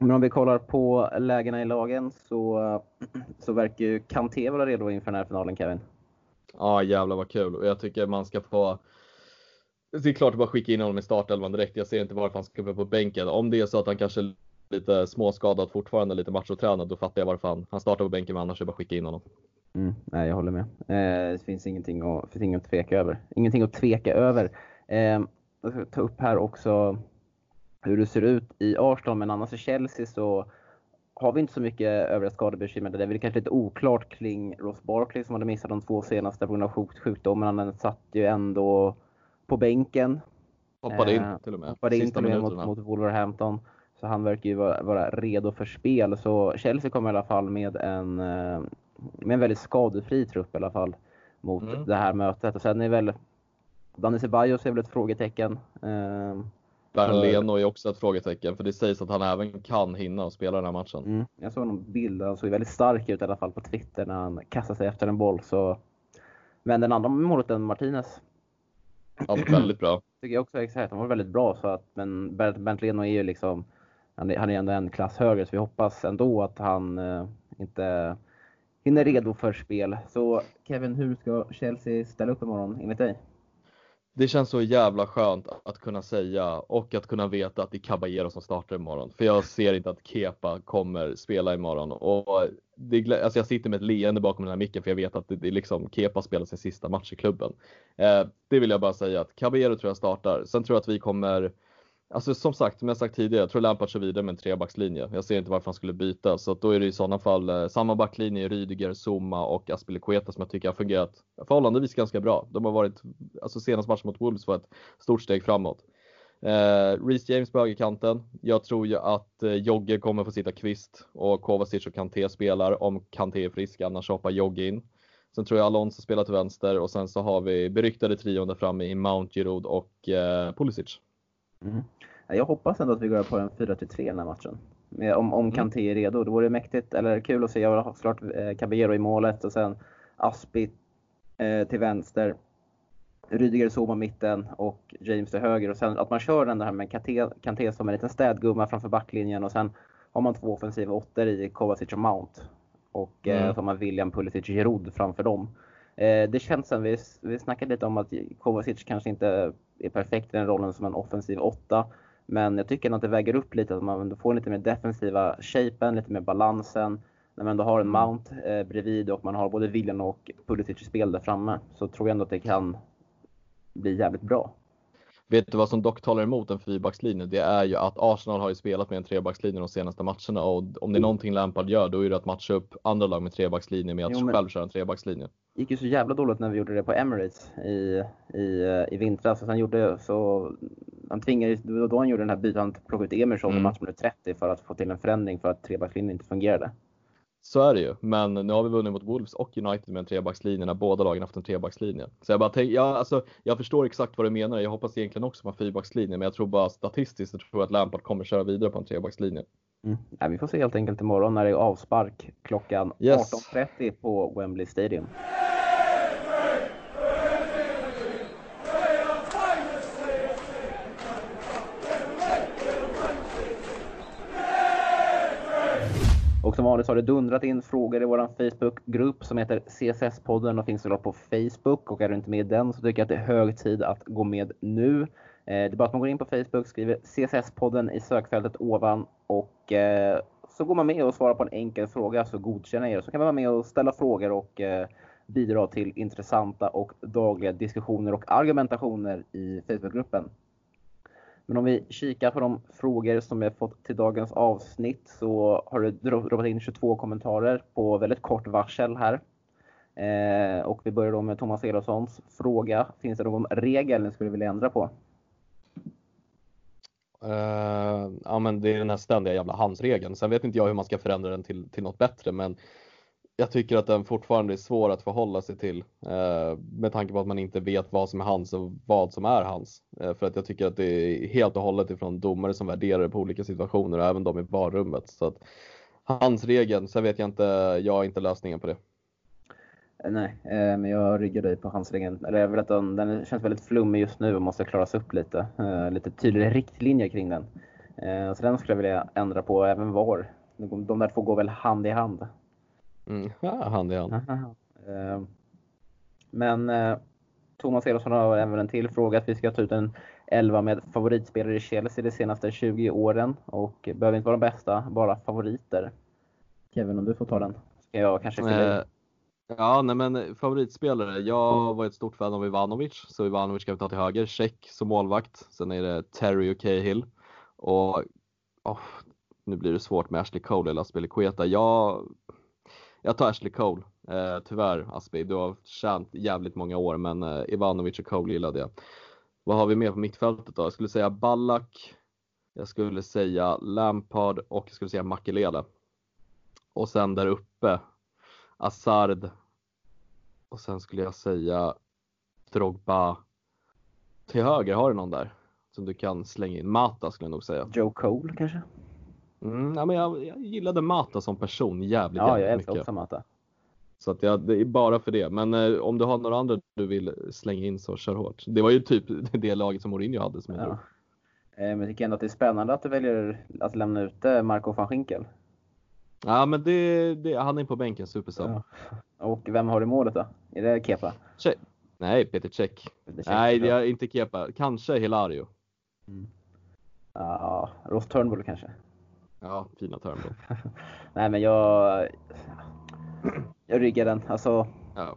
men om vi kollar på lägena i lagen så, så verkar ju Kanté vara redo inför den här finalen Kevin. Ja, jävlar vad kul. Och jag tycker man ska få det är klart att bara skicka in honom i startelvan direkt. Jag ser inte varför han ska vara på bänken. Om det är så att han kanske är lite småskadad fortfarande, lite machotränad, då fattar jag varför han, han startar på bänken, men annars är det bara skicka in honom. Mm, nej, jag håller med. Eh, det finns ingenting att, finns inget att tveka över. Ingenting att tveka över. Eh, jag ska ta upp här också hur det ser ut i Arsenal, men annars i Chelsea så har vi inte så mycket övriga skadebekymmer. Det är väl kanske lite oklart kring Ross Barkley som hade missat de två senaste på grund av sjukdom. Men han satt ju ändå på bänken. Hoppade in till och med. Hoppade in till och med mot, mot Wolverhampton. Så han verkar ju vara, vara, redo för spel. Så Chelsea kommer i alla fall med en, med en väldigt skadefri trupp i alla fall mot mm. det här mötet. Och sen är väl Danny Ceballos är väl ett frågetecken. Bernt Leno är också ett frågetecken för det sägs att han även kan hinna och spela den här matchen. Mm. Jag såg någon bild, han såg väldigt stark ut i alla fall på Twitter när han kastade sig efter en boll. Så... Men den andra målvakten, Martinez. Ja, väldigt bra. Tycker jag också exakt. Han var väldigt bra. Så att, men Bernt Leno är ju liksom, han är, han är ändå en klass högre så vi hoppas ändå att han eh, inte hinner redo för spel. Så Kevin, hur ska Chelsea ställa upp imorgon enligt dig? Det känns så jävla skönt att kunna säga och att kunna veta att det är Caballero som startar imorgon. För jag ser inte att Kepa kommer spela imorgon. Och det, alltså jag sitter med ett leende bakom den här micken för jag vet att det, det liksom Kepa spelar sin sista match i klubben. Eh, det vill jag bara säga att Caballero tror jag startar. Sen tror jag att vi kommer Alltså som sagt, som jag sagt tidigare, jag tror Lampard kör vidare med en trebackslinje. Jag ser inte varför han skulle byta, så då är det i sådana fall eh, samma backlinje, Rydiger, Zuma och Aspilicueta som jag tycker har fungerat förhållandevis ganska bra. De har varit, alltså senast matchen mot Wolves var ett stort steg framåt. Eh, Reece James på högerkanten. Jag tror ju att eh, Jogge kommer få sitta kvist och Kovacic och Kanté spelar om Kanté är frisk, annars hoppar Jogge in. Sen tror jag Alonso spelar till vänster och sen så har vi beryktade trion där framme i Mount, Giroud och eh, Pulisic. Mm. Jag hoppas ändå att vi går på en 4-3 den här matchen. Om, om mm. Kanté är redo. Då vore det mäktigt, eller kul att se. Jag har såklart eh, Caballero i målet och sen Aspi eh, till vänster. Rydiger Zuma mitten och James till höger. Och sen att man kör den här med Kanté, Kanté som en liten städgumma framför backlinjen och sen har man två offensiva åttor i Kovacic och Mount. Och eh, mm. eh, så har man William Pulisic Giroud framför dem. Eh, det känns som, vi, vi snackade lite om att Kovacic kanske inte är perfekt i den rollen som en offensiv åtta. Men jag tycker att det väger upp lite, att man får lite mer defensiva shapen, lite mer balansen. När man ändå har en mm. Mount eh, bredvid och man har både William och Pulisic i spel där framme så tror jag ändå att det kan bli jävligt bra. Vet du vad som dock talar emot en fyrbackslinje? Det är ju att Arsenal har ju spelat med en trebackslinje de senaste matcherna och om det är någonting Lampard gör då är det att matcha upp andra lag med trebackslinje med att jo, själv köra en trebackslinje. Det gick ju så jävla dåligt när vi gjorde det på Emirates i, i, i vintras. Och sen gjorde så, han tvingade, då han gjorde den här bytet, han plockade ut Emerson mm. i matchminut 30 för att få till en förändring för att trebackslinjen inte fungerade. Så är det ju, men nu har vi vunnit mot Wolves och United med en trebackslinje när båda lagen haft en trebackslinje. Så jag bara tänker, ja, alltså, jag förstår exakt vad du menar. Jag hoppas egentligen också på en fyrbackslinje, men jag tror bara statistiskt jag tror att Lampard kommer köra vidare på en trebackslinje. Mm. Ja, vi får se helt enkelt imorgon när det är avspark klockan yes. 18.30 på Wembley Stadium. Vanligt har det dundrat in frågor i vår Facebookgrupp som heter CSS-podden och finns såklart på Facebook. Och är du inte med i den så tycker jag att det är hög tid att gå med nu. Eh, det är bara att man går in på Facebook, skriver CSS-podden i sökfältet ovan och eh, så går man med och svarar på en enkel fråga så godkänner jag er. Så kan man vara med och ställa frågor och eh, bidra till intressanta och dagliga diskussioner och argumentationer i Facebookgruppen. Men om vi kikar på de frågor som jag fått till dagens avsnitt så har det droppat in 22 kommentarer på väldigt kort varsel här. Eh, och vi börjar då med Thomas Elofssons fråga. Finns det någon regel ni skulle vilja ändra på? Uh, ja men det är den här ständiga jävla handsregeln. Sen vet inte jag hur man ska förändra den till, till något bättre men jag tycker att den fortfarande är svår att förhålla sig till eh, med tanke på att man inte vet vad som är hans och vad som är hans. Eh, för att jag tycker att det är helt och hållet ifrån domare som värderar det på olika situationer och även de i barrummet. Så att hans regeln, sen vet jag inte, jag har inte lösningen på det. Eh, nej, eh, men jag ryggar dig på hans regeln. Eller jag vill att den, den känns väldigt flummig just nu och måste klaras upp lite. Eh, lite tydligare riktlinjer kring den. Eh, så den skulle jag vilja ändra på, även VAR. De där två går väl hand i hand. Mm. Ja, hand i hand. Eh, men eh, Thomas Elofsson har även en till fråga att vi ska ta ut en 11 med favoritspelare i Chelsea de senaste 20 åren och behöver inte vara de bästa, bara favoriter. Kevin, om du får ta den. Ska jag kanske fylla eh, Ja, nej men favoritspelare. Jag var ett stort fan av Ivanovic, så Ivanovic kan vi ta till höger. Check som målvakt. Sen är det Terry och Cahill. Och oh, nu blir det svårt med Ashley Cole eller Aspelekueta. Jag, jag tar Ashley Cole. Eh, tyvärr Aspi, du har tjänat jävligt många år men eh, Ivanovic och Cole gillade jag. Vad har vi mer på mittfältet då? Jag skulle säga Ballack, jag skulle säga Lampard och jag skulle säga Makelele. Och sen där uppe Assard. Och sen skulle jag säga Drogba. Till höger, har du någon där? Som du kan slänga in? Mata skulle jag nog säga. Joe Cole kanske? Mm, ja, men jag, jag gillade Mata som person jävligt, Ja, jag jävligt älskar mycket. också Mata. Så att jag, det är bara för det. Men eh, om du har några andra du vill slänga in så kör hårt. Det var ju typ det laget som Mourinho hade som jag Ja. Eh, Men jag tycker ändå att det är spännande att du väljer att lämna ut eh, Marco van Ginkel. Ja men det, det, han är på bänken, supersub. Ja. Och vem har du målet då? Är det Kepa? Che- Nej, Peter Cech. Nej, det är inte Kepa. Kanske Hilario. Ja, Ross Turnbull kanske? Ja, fina Turnbull. Nej men jag... Jag ryggar den. Alltså Ja.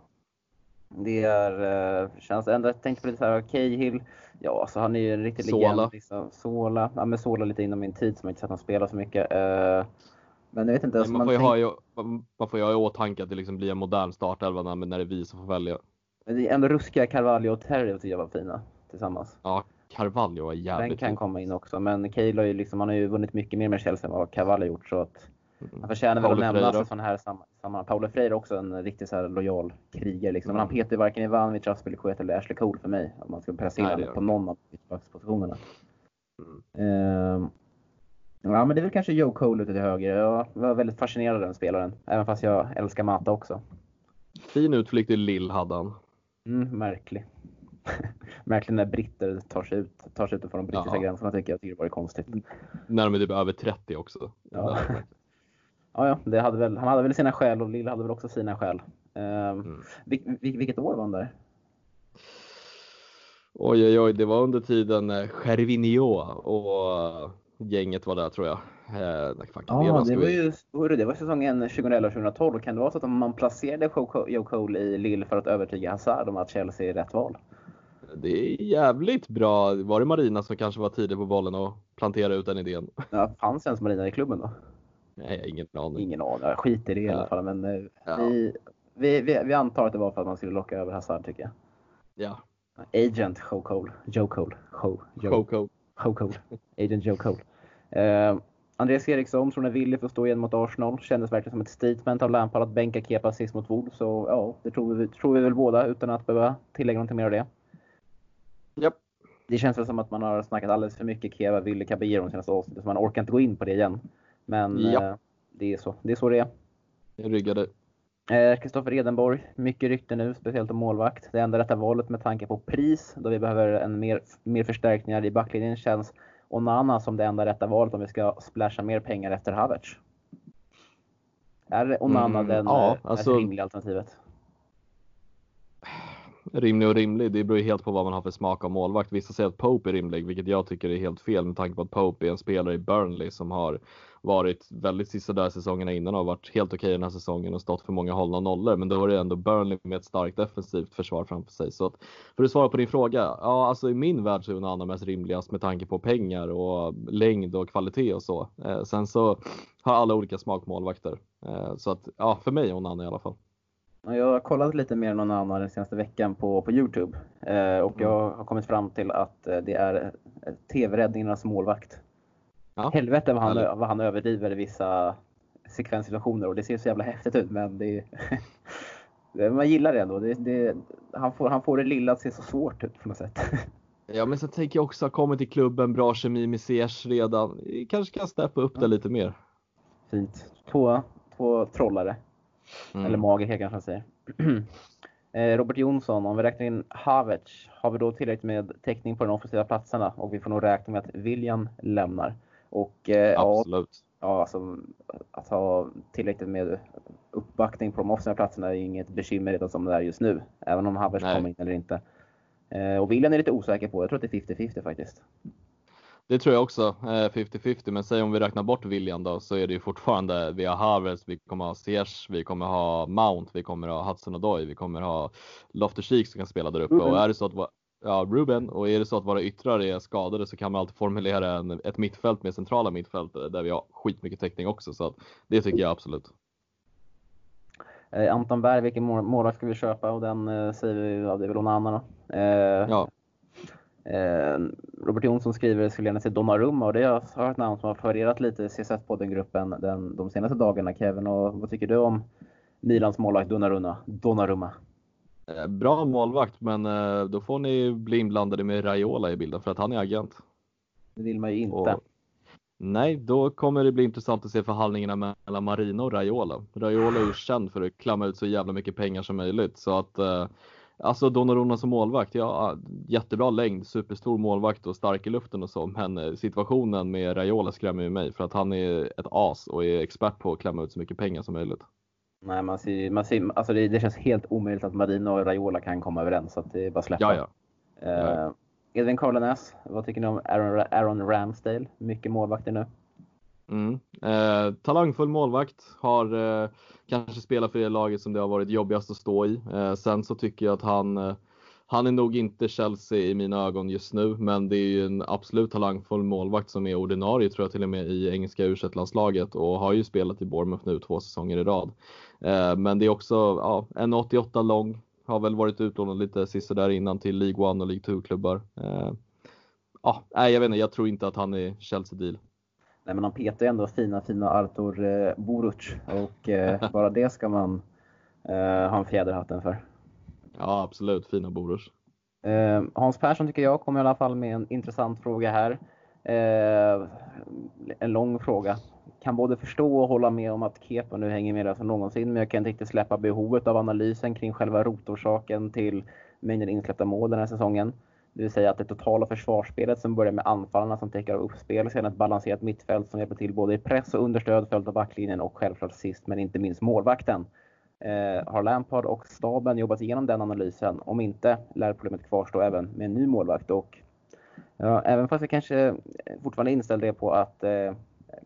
det är... eh, Känns ändå, jag tänkte på lite såhär, Cahill. Ja, alltså han är ju en riktig Sola. legend. Liksom. Sola. Ja men Sola lite inom min tid som jag inte sett honom spela så mycket. Eh, Men jag vet inte. Nej, Alltså, man, man får ju tänk- ha, man- man får ju ha i åtanke att det liksom blir en modern startelva när, när det är vi som får välja. men det är ändå ruskiga Carvalho och Terry tycker jag var fina tillsammans. Ja, Carvalho Den jävligt kan fin. komma in också. Men Cahill har ju liksom, han har ju vunnit mycket mer med Chelsea än vad Carvalho gjort. Så att Mm. han förtjänar väl att nämnas i sådana här sam- sammanhang. Paolo Freire är också en riktigt så här lojal krigare. Liksom. Men han Mm. petar ju varken Ivanovic, Aspelekueta eller Ashley Cole för mig. Om man ska placera Nej, det honom på någon av mittbackspositionerna. Mm. Ehm, ja, men det är väl kanske Joe Cole ute till höger. Jag var väldigt fascinerad av den spelaren. Även fast jag älskar Mata också. Fin utflykt i Lill hade han. Mm, märklig. märklig när britter tar sig ut, tar sig utanför de brittiska Ja. gränserna tycker jag. Tycker det var konstigt. När de är typ över 30 också. Ja. Ja, ja, det hade väl, han hade väl sina skäl och Lill hade väl också sina skäl. Ehm, Mm. vil, vil, vilket år var han där? Oj, oj, oj, det var under tiden eh, Gervinho och eh, gänget var där tror jag. Eh, fan kan det Ja, vara? det var ju hörru, det var säsongen 2011-2012. Kan det vara så att man placerade Joe Cole i Lill för att övertyga Hazard om att Chelsea är rätt val? Det är jävligt bra. Var det Marina som kanske var tidig på bollen och plantera ut den idén? Ja, fanns ens Marina i klubben då? Nej, ingen aning. Ingen aning. Skiter i det i alla Ja. fall. Men eh, Ja. vi, vi, vi, vi antar att det var för att man skulle locka över Hazard tycker jag. Ja, Agent Joe Cole. Joe Cole. Joe, Joe. Coco. Joe Cole. Agent Joe Cole. Eh, Andreas Eriksson tror är villig för att stå igen mot Arsenal. Kändes verkligen som ett statement av Lampard att bänka Kepa sist mot Wolves. Så ja, det tror vi, tror vi väl båda utan att behöva tillägga någonting mer av det. Det känns väl som att man har snackat alldeles för mycket Keva, Ville, Caballero de senaste avsnitten. Så man orkar inte gå in på det igen. Men Japp. eh, det, är så. det är så det är. Jag ryggade. Eh, Kristoffer Edenborg, mycket rykte nu, speciellt om målvakt. Det enda rätta valet med tanke på pris, då vi behöver en mer, mer förstärkningar i backlinjen, känns Onana som det enda rätta valet om vi ska splasha mer pengar efter Havertz. Är Onana Mm, den ja, eh, alltså- det rimliga alternativet? Rimlig och rimlig, det beror ju helt på vad man har för smak av målvakt. Vissa säger att Pope är rimlig, vilket jag tycker är helt fel med tanke på att Pope är en spelare i Burnley som har varit väldigt sista där säsongerna innan och varit helt okej den här säsongen och stått för många hållna nollor. Men då är det ändå Burnley med ett starkt defensivt försvar framför sig. Så att, för att svara på din fråga, ja alltså i min värld så är Onana mest rimligast med tanke på pengar och längd och kvalitet och så. Eh, sen så har alla olika smak på målvakter. Eh, så att ja, för mig är Onana i alla fall. Ja, Jag har kollat lite mer än någon annan den senaste veckan på, på Youtube. Eh, och Mm. jag har kommit fram till att eh, det är eh, TV-räddningarnas målvakt. Ja. Helvete vad han, vad han överdriver i vissa sekvenssituationer och det ser så jävla häftigt ut men det, man gillar det ändå. Det, det, han, får, han får det lilla att se så svårt ut på något sätt. Ja, men sen tänker jag också, kommit till klubben, bra kemi med Ziyech redan. Kanske kan steppa upp det lite mer. Fint. Två, två trollare. Mm. Eller Magerhe kanske man säger. Eh, Robert Jonsson, om vi räknar in Havertz, har vi då tillräckligt med täckning på de offensiva platserna? Och vi får nog räkna med att William lämnar. Och eh, Absolut. ja, alltså, att ha tillräckligt med uppbackning på de offensiva platserna är inget bekymmer redan som det är just nu. Även om Havertz kommer in eller inte. Eh, och William är lite osäker på. Jag tror att det är 50-50 faktiskt. Det tror jag också, eh, 50-50. Men säg om vi räknar bort William då så är det ju fortfarande, vi har Havertz, vi kommer ha Ziyech, vi kommer ha Mount, vi kommer ha Hudson Odoi, vi kommer ha Loftus-Cheek som kan spela där uppe. Mm. Och är det så att, ja, Ruben och är det så att våra yttrar är skadade så kan man alltid formulera en, ett mittfält med centrala mittfält där vi har skitmycket täckning också. Så det tycker jag absolut. Eh, Anton Berg, vilken målvakt ska vi köpa? Och den eh, säger vi, ja, det är väl Onana då. Eh, ja. Eh, Robert Jonsson skriver skulle gärna se Donnarumma och det har ett namn som har florerat lite i CSS-podden-gruppen den, de senaste dagarna. Kevin, och vad tycker du om Milans målvakt Donnarumma? Donnarumma? Eh, bra målvakt, men eh, då får ni bli inblandade med Raiola i bilden för att han är agent. Det vill man ju inte. Och, nej, då kommer det bli intressant att se förhandlingarna mellan Marino och Raiola. Raiola är ju känd för att klamma ut så jävla mycket pengar som möjligt så att Alltså Donnarumma som målvakt, ja jättebra längd, superstor målvakt och stark i luften och så, men situationen med Raiola skrämmer ju mig för att han är ett as och är expert på att klämma ut så mycket pengar som möjligt. Nej, man ser, man ser, alltså det, det känns helt omöjligt att Marino och Raiola kan komma överens, så att det är bara släppa. Ja, ja. Uh, Edvin Carlenäs, vad tycker ni om Aaron, Aaron Ramsdale? Mycket målvakter nu. Mm. Eh, talangfull målvakt, har eh, kanske spelat för det laget som det har varit jobbigast att stå i. Eh, sen så tycker jag att han, eh, han är nog inte Chelsea i mina ögon just nu, men det är ju en absolut talangfull målvakt som är ordinarie tror jag till och med i engelska u landslaget och har ju spelat i Bournemouth nu två säsonger i rad. Eh, men det är också ja, 88 lång, har väl varit utlånad lite sista där innan till League 1 och League 2-klubbar. Eh, ja, jag vet inte, jag tror inte att han är Chelsea-deal. Nej, men han petar ju ändå fina, fina Artur eh, Boruc och eh, bara det ska man eh, ha en fjäder i hatten för. Ja, absolut. Fina Boruc. Eh, Hans Persson tycker jag kommer i alla fall med en intressant fråga här. Eh, en lång fråga. Kan både förstå och hålla med om att Kepa nu hänger med som någonsin, men jag kan inte riktigt släppa behovet av analysen kring själva rotorsaken till mängden insläppta mål den här säsongen. Det vill säga att det totala försvarsspelet som börjar med anfallarna som täcker uppspel, sen ett balanserat mittfält som hjälper till både i press och understöd följt av backlinjen och självklart sist men inte minst målvakten. Eh, har Lampard och staben jobbat igenom den analysen? Om inte lär problemet kvarstå även med en ny målvakt. Och, ja, även fast jag kanske fortfarande inställd det på att eh,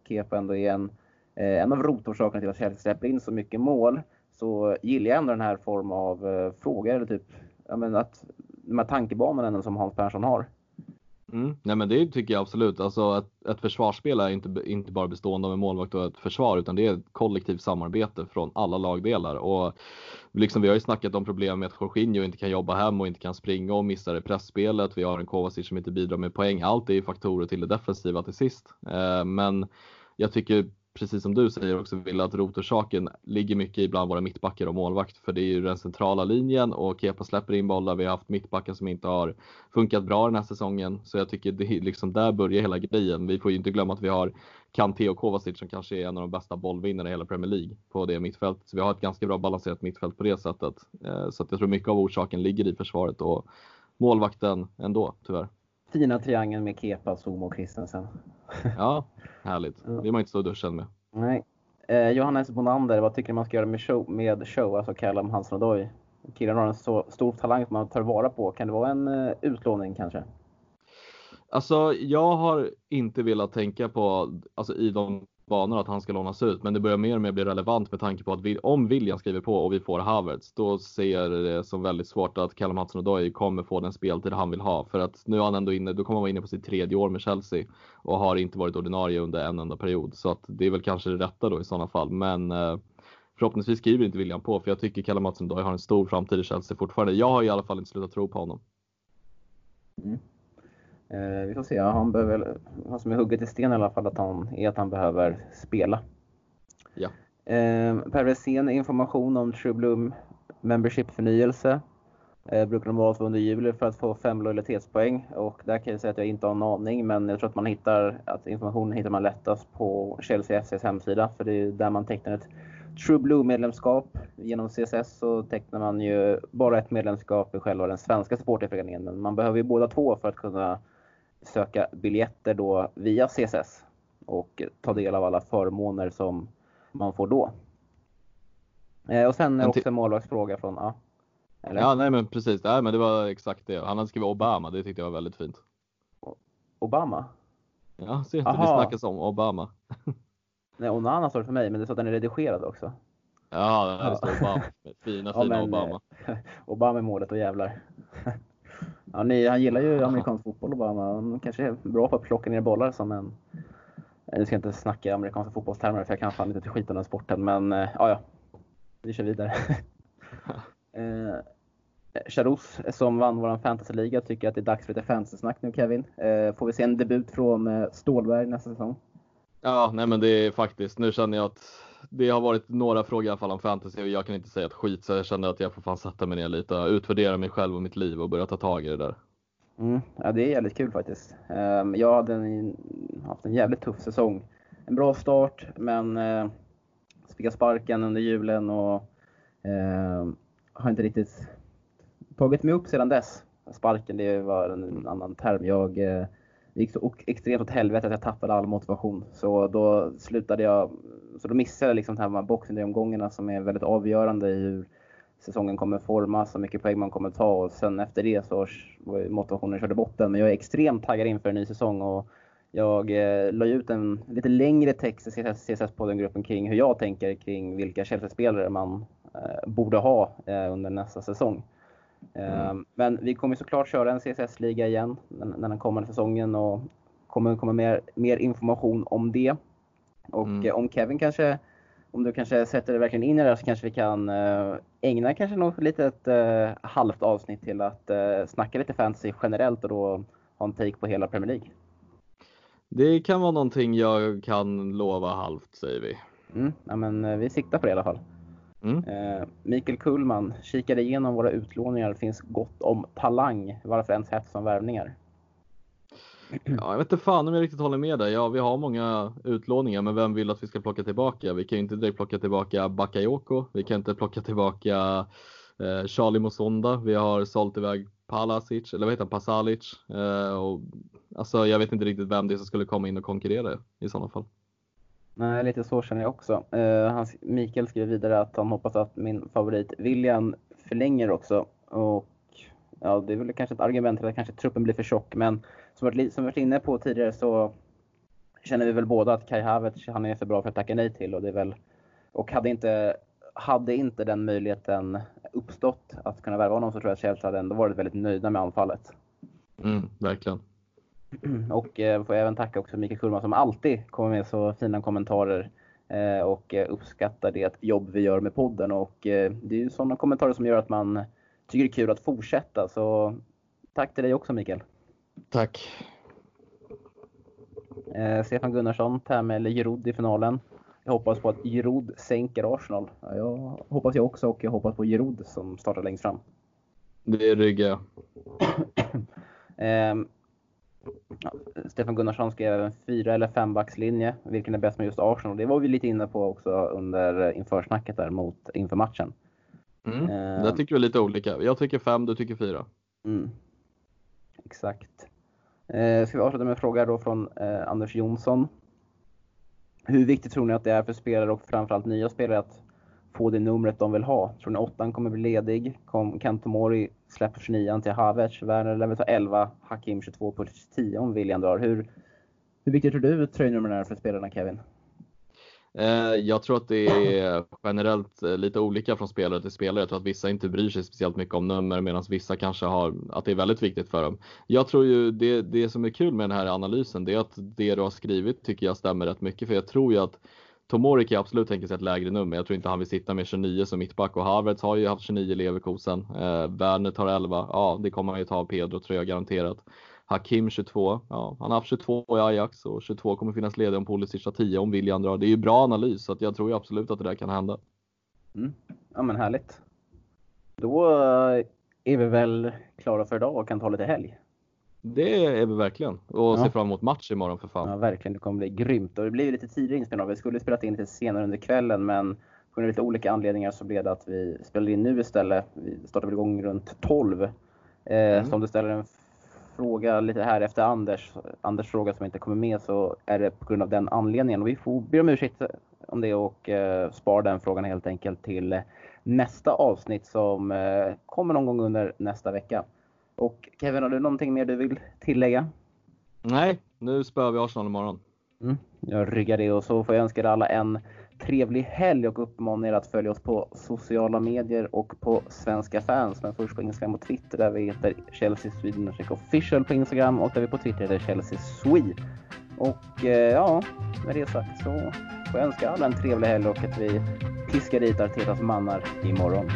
Kepa ändå är en, eh, en av rotorsakerna till att Chelsea släpper in så mycket mål så gillar jag ändå den här formen av eh, frågor. Eller typ, att de här tankebanorna som Hans Persson har. Mm. Nej men det tycker jag absolut. Alltså ett, ett försvarsspel är inte, inte bara bestående av en målvakt och ett försvar utan det är ett kollektivt samarbete från alla lagdelar. Och liksom, vi har ju snackat om problem med att Jorginho inte kan jobba hem och inte kan springa och missar i pressspelet. Vi har en Kovacic som inte bidrar med poäng. Allt är ju faktorer till det defensiva till sist. Eh, men jag tycker precis som du säger också vill att rotorsaken ligger mycket i bland våra mittbackar och målvakt. För det är ju den centrala linjen och Kepa släpper in bollar. Vi har haft mittbackar som inte har funkat bra den här säsongen. Så jag tycker det är liksom där börjar hela grejen. Vi får ju inte glömma att vi har Kanté och Kovacic som kanske är en av de bästa bollvinnarna i hela Premier League på det mittfältet. Så vi har ett ganska bra balanserat mittfält på det sättet. Eh, så att jag tror mycket av orsaken ligger i försvaret och målvakten ändå, tyvärr. Fina triangeln med Kepa, Zoom och Christensen. Ja, härligt. Det vill man inte stå i duschen med. Nej. Eh, Johannes Bonander, vad tycker du man ska göra med show, med show alltså Callum Hansen Odoi? Killen har en så stor talang som man tar vara på. Kan det vara en uh, utlåning kanske? Alltså, jag har inte velat tänka på, alltså i de banor att han ska lånas ut, men det börjar mer och mer bli relevant med tanke på att vi, om William skriver på och vi får Havertz, då ser jag det som väldigt svårt att Callum Hudson-Odoi kommer få den speltid han vill ha. För att nu är han ändå inne, då kommer han vara inne på sitt tredje år med Chelsea och har inte varit ordinarie under en enda period. Så att det är väl kanske det rätta då i sådana fall. Men eh, förhoppningsvis skriver inte William på, för jag tycker Callum Hudson-Odoi har en stor framtid i Chelsea fortfarande. Jag har i alla fall inte slutat tro på honom. Mm. Eh, vi får se. Han behöver, vad som är hugget i sten i alla fall att han, är att han behöver spela. Ja. Eh, per Wessén, information om True Bloom Membership-förnyelse. Eh, brukar de vara under juli för att få fem lojalitetspoäng och där kan jag säga att jag inte har en aning men jag tror att man hittar att informationen hittar man lättast på Chelsea FCs hemsida för det är där man tecknar ett True Blue-medlemskap. Genom CSS så tecknar man ju bara ett medlemskap i själva den svenska supporterföreningen men man behöver ju båda två för att kunna söka biljetter då via CSS och ta del av alla förmåner som man får då. Eh, och sen är också en målvaktsfråga från, ja. Eller? Ja, nej men precis. Nej, men det var exakt det. Han hade skrivit Obama, det tyckte jag var väldigt fint. Obama? Ja, ser inte. Det snackas om Obama. nej, Onana står det för mig, men det står att den är redigerad också. Ja, det står Obama. Fina, fina ja, men, Obama. Obama i målet och jävlar. Ja, ni, han gillar ju amerikansk fotboll och bara, han kanske är bra på att plocka ner bollar som en... Nu ska jag inte snacka amerikanska fotbollstermer för jag kan fan inte till skit om den sporten men ja, ja. Vi kör vidare. eh, Charos som vann vår fantasyliga tycker att det är dags för lite fantasysnack nu Kevin. Eh, får vi se en debut från eh, Stålberg nästa säsong? Ja, nej men det är faktiskt, nu känner jag att det har varit några frågor i alla fall om fantasy och jag kan inte säga ett skit så jag känner att jag får fan sätta mig ner lite, utvärdera mig själv och mitt liv och börja ta tag i det där. Mm, ja, det är jävligt kul faktiskt. Um, jag hade en, haft en jävligt tuff säsong. En bra start, men uh, fick sparken under julen och uh, har inte riktigt tagit mig upp sedan dess. Sparken, det var en annan term. Jag uh, det gick så extremt åt helvete att jag tappade all motivation. Så då slutade jag, så då missade jag liksom de här boxing omgångarna som är väldigt avgörande i hur säsongen kommer formas, hur mycket poäng man kommer ta och sen efter det så var motivationen körde botten. Men jag är extremt taggad inför en ny säsong och jag eh, la ut en lite längre text i CSS-podden-gruppen kring hur jag tänker kring vilka Chelsea-spelare man eh, borde ha eh, under nästa säsong. Mm. Men vi kommer såklart köra en CSS-liga igen när den kommande säsongen och kommer komma mer, mer information om det. Och mm. om Kevin kanske, om du kanske sätter dig verkligen in i det så kanske vi kan eh, ägna kanske något litet uh, halvt avsnitt till att snacka lite fantasy generellt och då ha en take på hela Premier League. Det kan vara någonting jag kan lova halvt säger vi. Mm, ja, men vi siktar på det i alla fall. Mm. Eh, Mikael Kullman, kikade igenom våra utlåningar. Det finns gott om talang. Varför ens hets som värvningar? Ja, jag vet inte fan om jag riktigt håller med dig. Ja, vi har många utlåningar, men vem vill att vi ska plocka tillbaka? Vi kan ju inte direkt plocka tillbaka Bakayoko. Vi kan inte plocka tillbaka eh, Charlie Mosonda. Vi har sålt iväg Palasic, eller vad heter han, Pasalic. Eh, och, alltså, jag vet inte riktigt vem det är som skulle komma in och konkurrera i sådana fall. Nej, lite så känner jag också. Eh, uh, han, Mikael skriver vidare att han hoppas att min favorit William förlänger också. Och ja, det är väl kanske ett argument till att kanske truppen blir för tjock. Men som vi som varit inne på tidigare så känner vi väl båda att Kai Havertz, han är för bra för att tacka nej till. Och, det är väl, och hade, inte, hade inte den möjligheten uppstått att kunna värva honom så tror jag att Chelsea hade ändå varit väldigt nöjda med anfallet. Mm, verkligen. Och eh, får även tacka också Mikael Kullman som alltid kommer med så fina kommentarer eh, och uppskattar det jobb vi gör med podden. Och eh, det är ju sådana kommentarer som gör att man tycker det är kul att fortsätta. Så tack till dig också Mikael. Tack. Eh, Stefan Gunnarsson, Tamel Giroud i finalen. Jag hoppas på att Giroud sänker Arsenal. Ja, jag hoppas jag också och jag hoppas på Giroud som startar längst fram. Det ryggar jag. eh, Stefan Gunnarsson skrev även fyra eller fembackslinje. Vilken är bäst med just Arsenal? Det var vi lite inne på också under införsnacket där mot, inför matchen. Mm. Eh, Där tycker vi lite olika. Jag tycker fem, du tycker fyra. Mm. Exakt. Eh, ska vi avsluta med en fråga då från eh, Anders Jonsson. Hur viktigt tror ni att det är för spelare och framförallt nya spelare att få det numret de vill ha? Tror ni åttan kommer bli ledig? Kom Kentomori släpper 29 till Havertz. Werner lär väl ta 11, Hakim 22 på 10 om William drar. Hur, hur viktigt tror du tröjnumren är för spelarna Kevin? Eh, jag tror att det är generellt eh, lite olika från spelare till spelare. Jag tror att vissa inte bryr sig speciellt mycket om nummer medan vissa kanske har att det är väldigt viktigt för dem. Jag tror ju det, det som är kul med den här analysen det är att det du har skrivit tycker jag stämmer rätt mycket för jag tror ju att Tomori kan absolut tänka sig ett lägre nummer. Jag tror inte han vill sitta med 29 som mittback och Havertz har ju haft 29 i Leverkusen. Eh, Werner tar 11. Ja, det kommer han ju ta av Pedro tror jag garanterat. Hakim 22. Ja, han har haft 22 i Ajax och 22 kommer finnas ledig om Pulisic har 10 om William drar. Det är ju bra analys så att jag tror ju absolut att det där kan hända. Mm. Ja men härligt. Då eh, är vi väl klara för idag och kan ta lite helg. Det är vi verkligen. Och ja. ser fram emot match imorgon för fan. Ja, verkligen. Det kommer bli grymt. Och det blir lite tidigare inspelning. Vi skulle spelat in lite senare under kvällen, men på grund av lite olika anledningar så blev det att vi spelade in nu istället. Vi startade igång runt 12. Eh, mm. Så om du ställer en fråga lite här efter Anders, Anders fråga som inte kommer med, så är det på grund av den anledningen. Och vi får be om ursäkt om det och eh, spara den frågan helt enkelt till nästa avsnitt som eh, kommer någon gång under nästa vecka. Och Kevin, har du någonting mer du vill tillägga? Nej, nu spöar vi Arsenal imorgon. Mm, jag ryggar det och så får jag önska er alla en trevlig helg och uppmanar er att följa oss på sociala medier och på Svenska fans. Men först på Instagram och Twitter där vi heter Chelsea Sweden official på Instagram och där vi på Twitter heter Chelsea Swede. Och eh, ja, med det sagt så får jag önska alla en trevlig helg och att vi piskar dit Artetas mannar imorgon.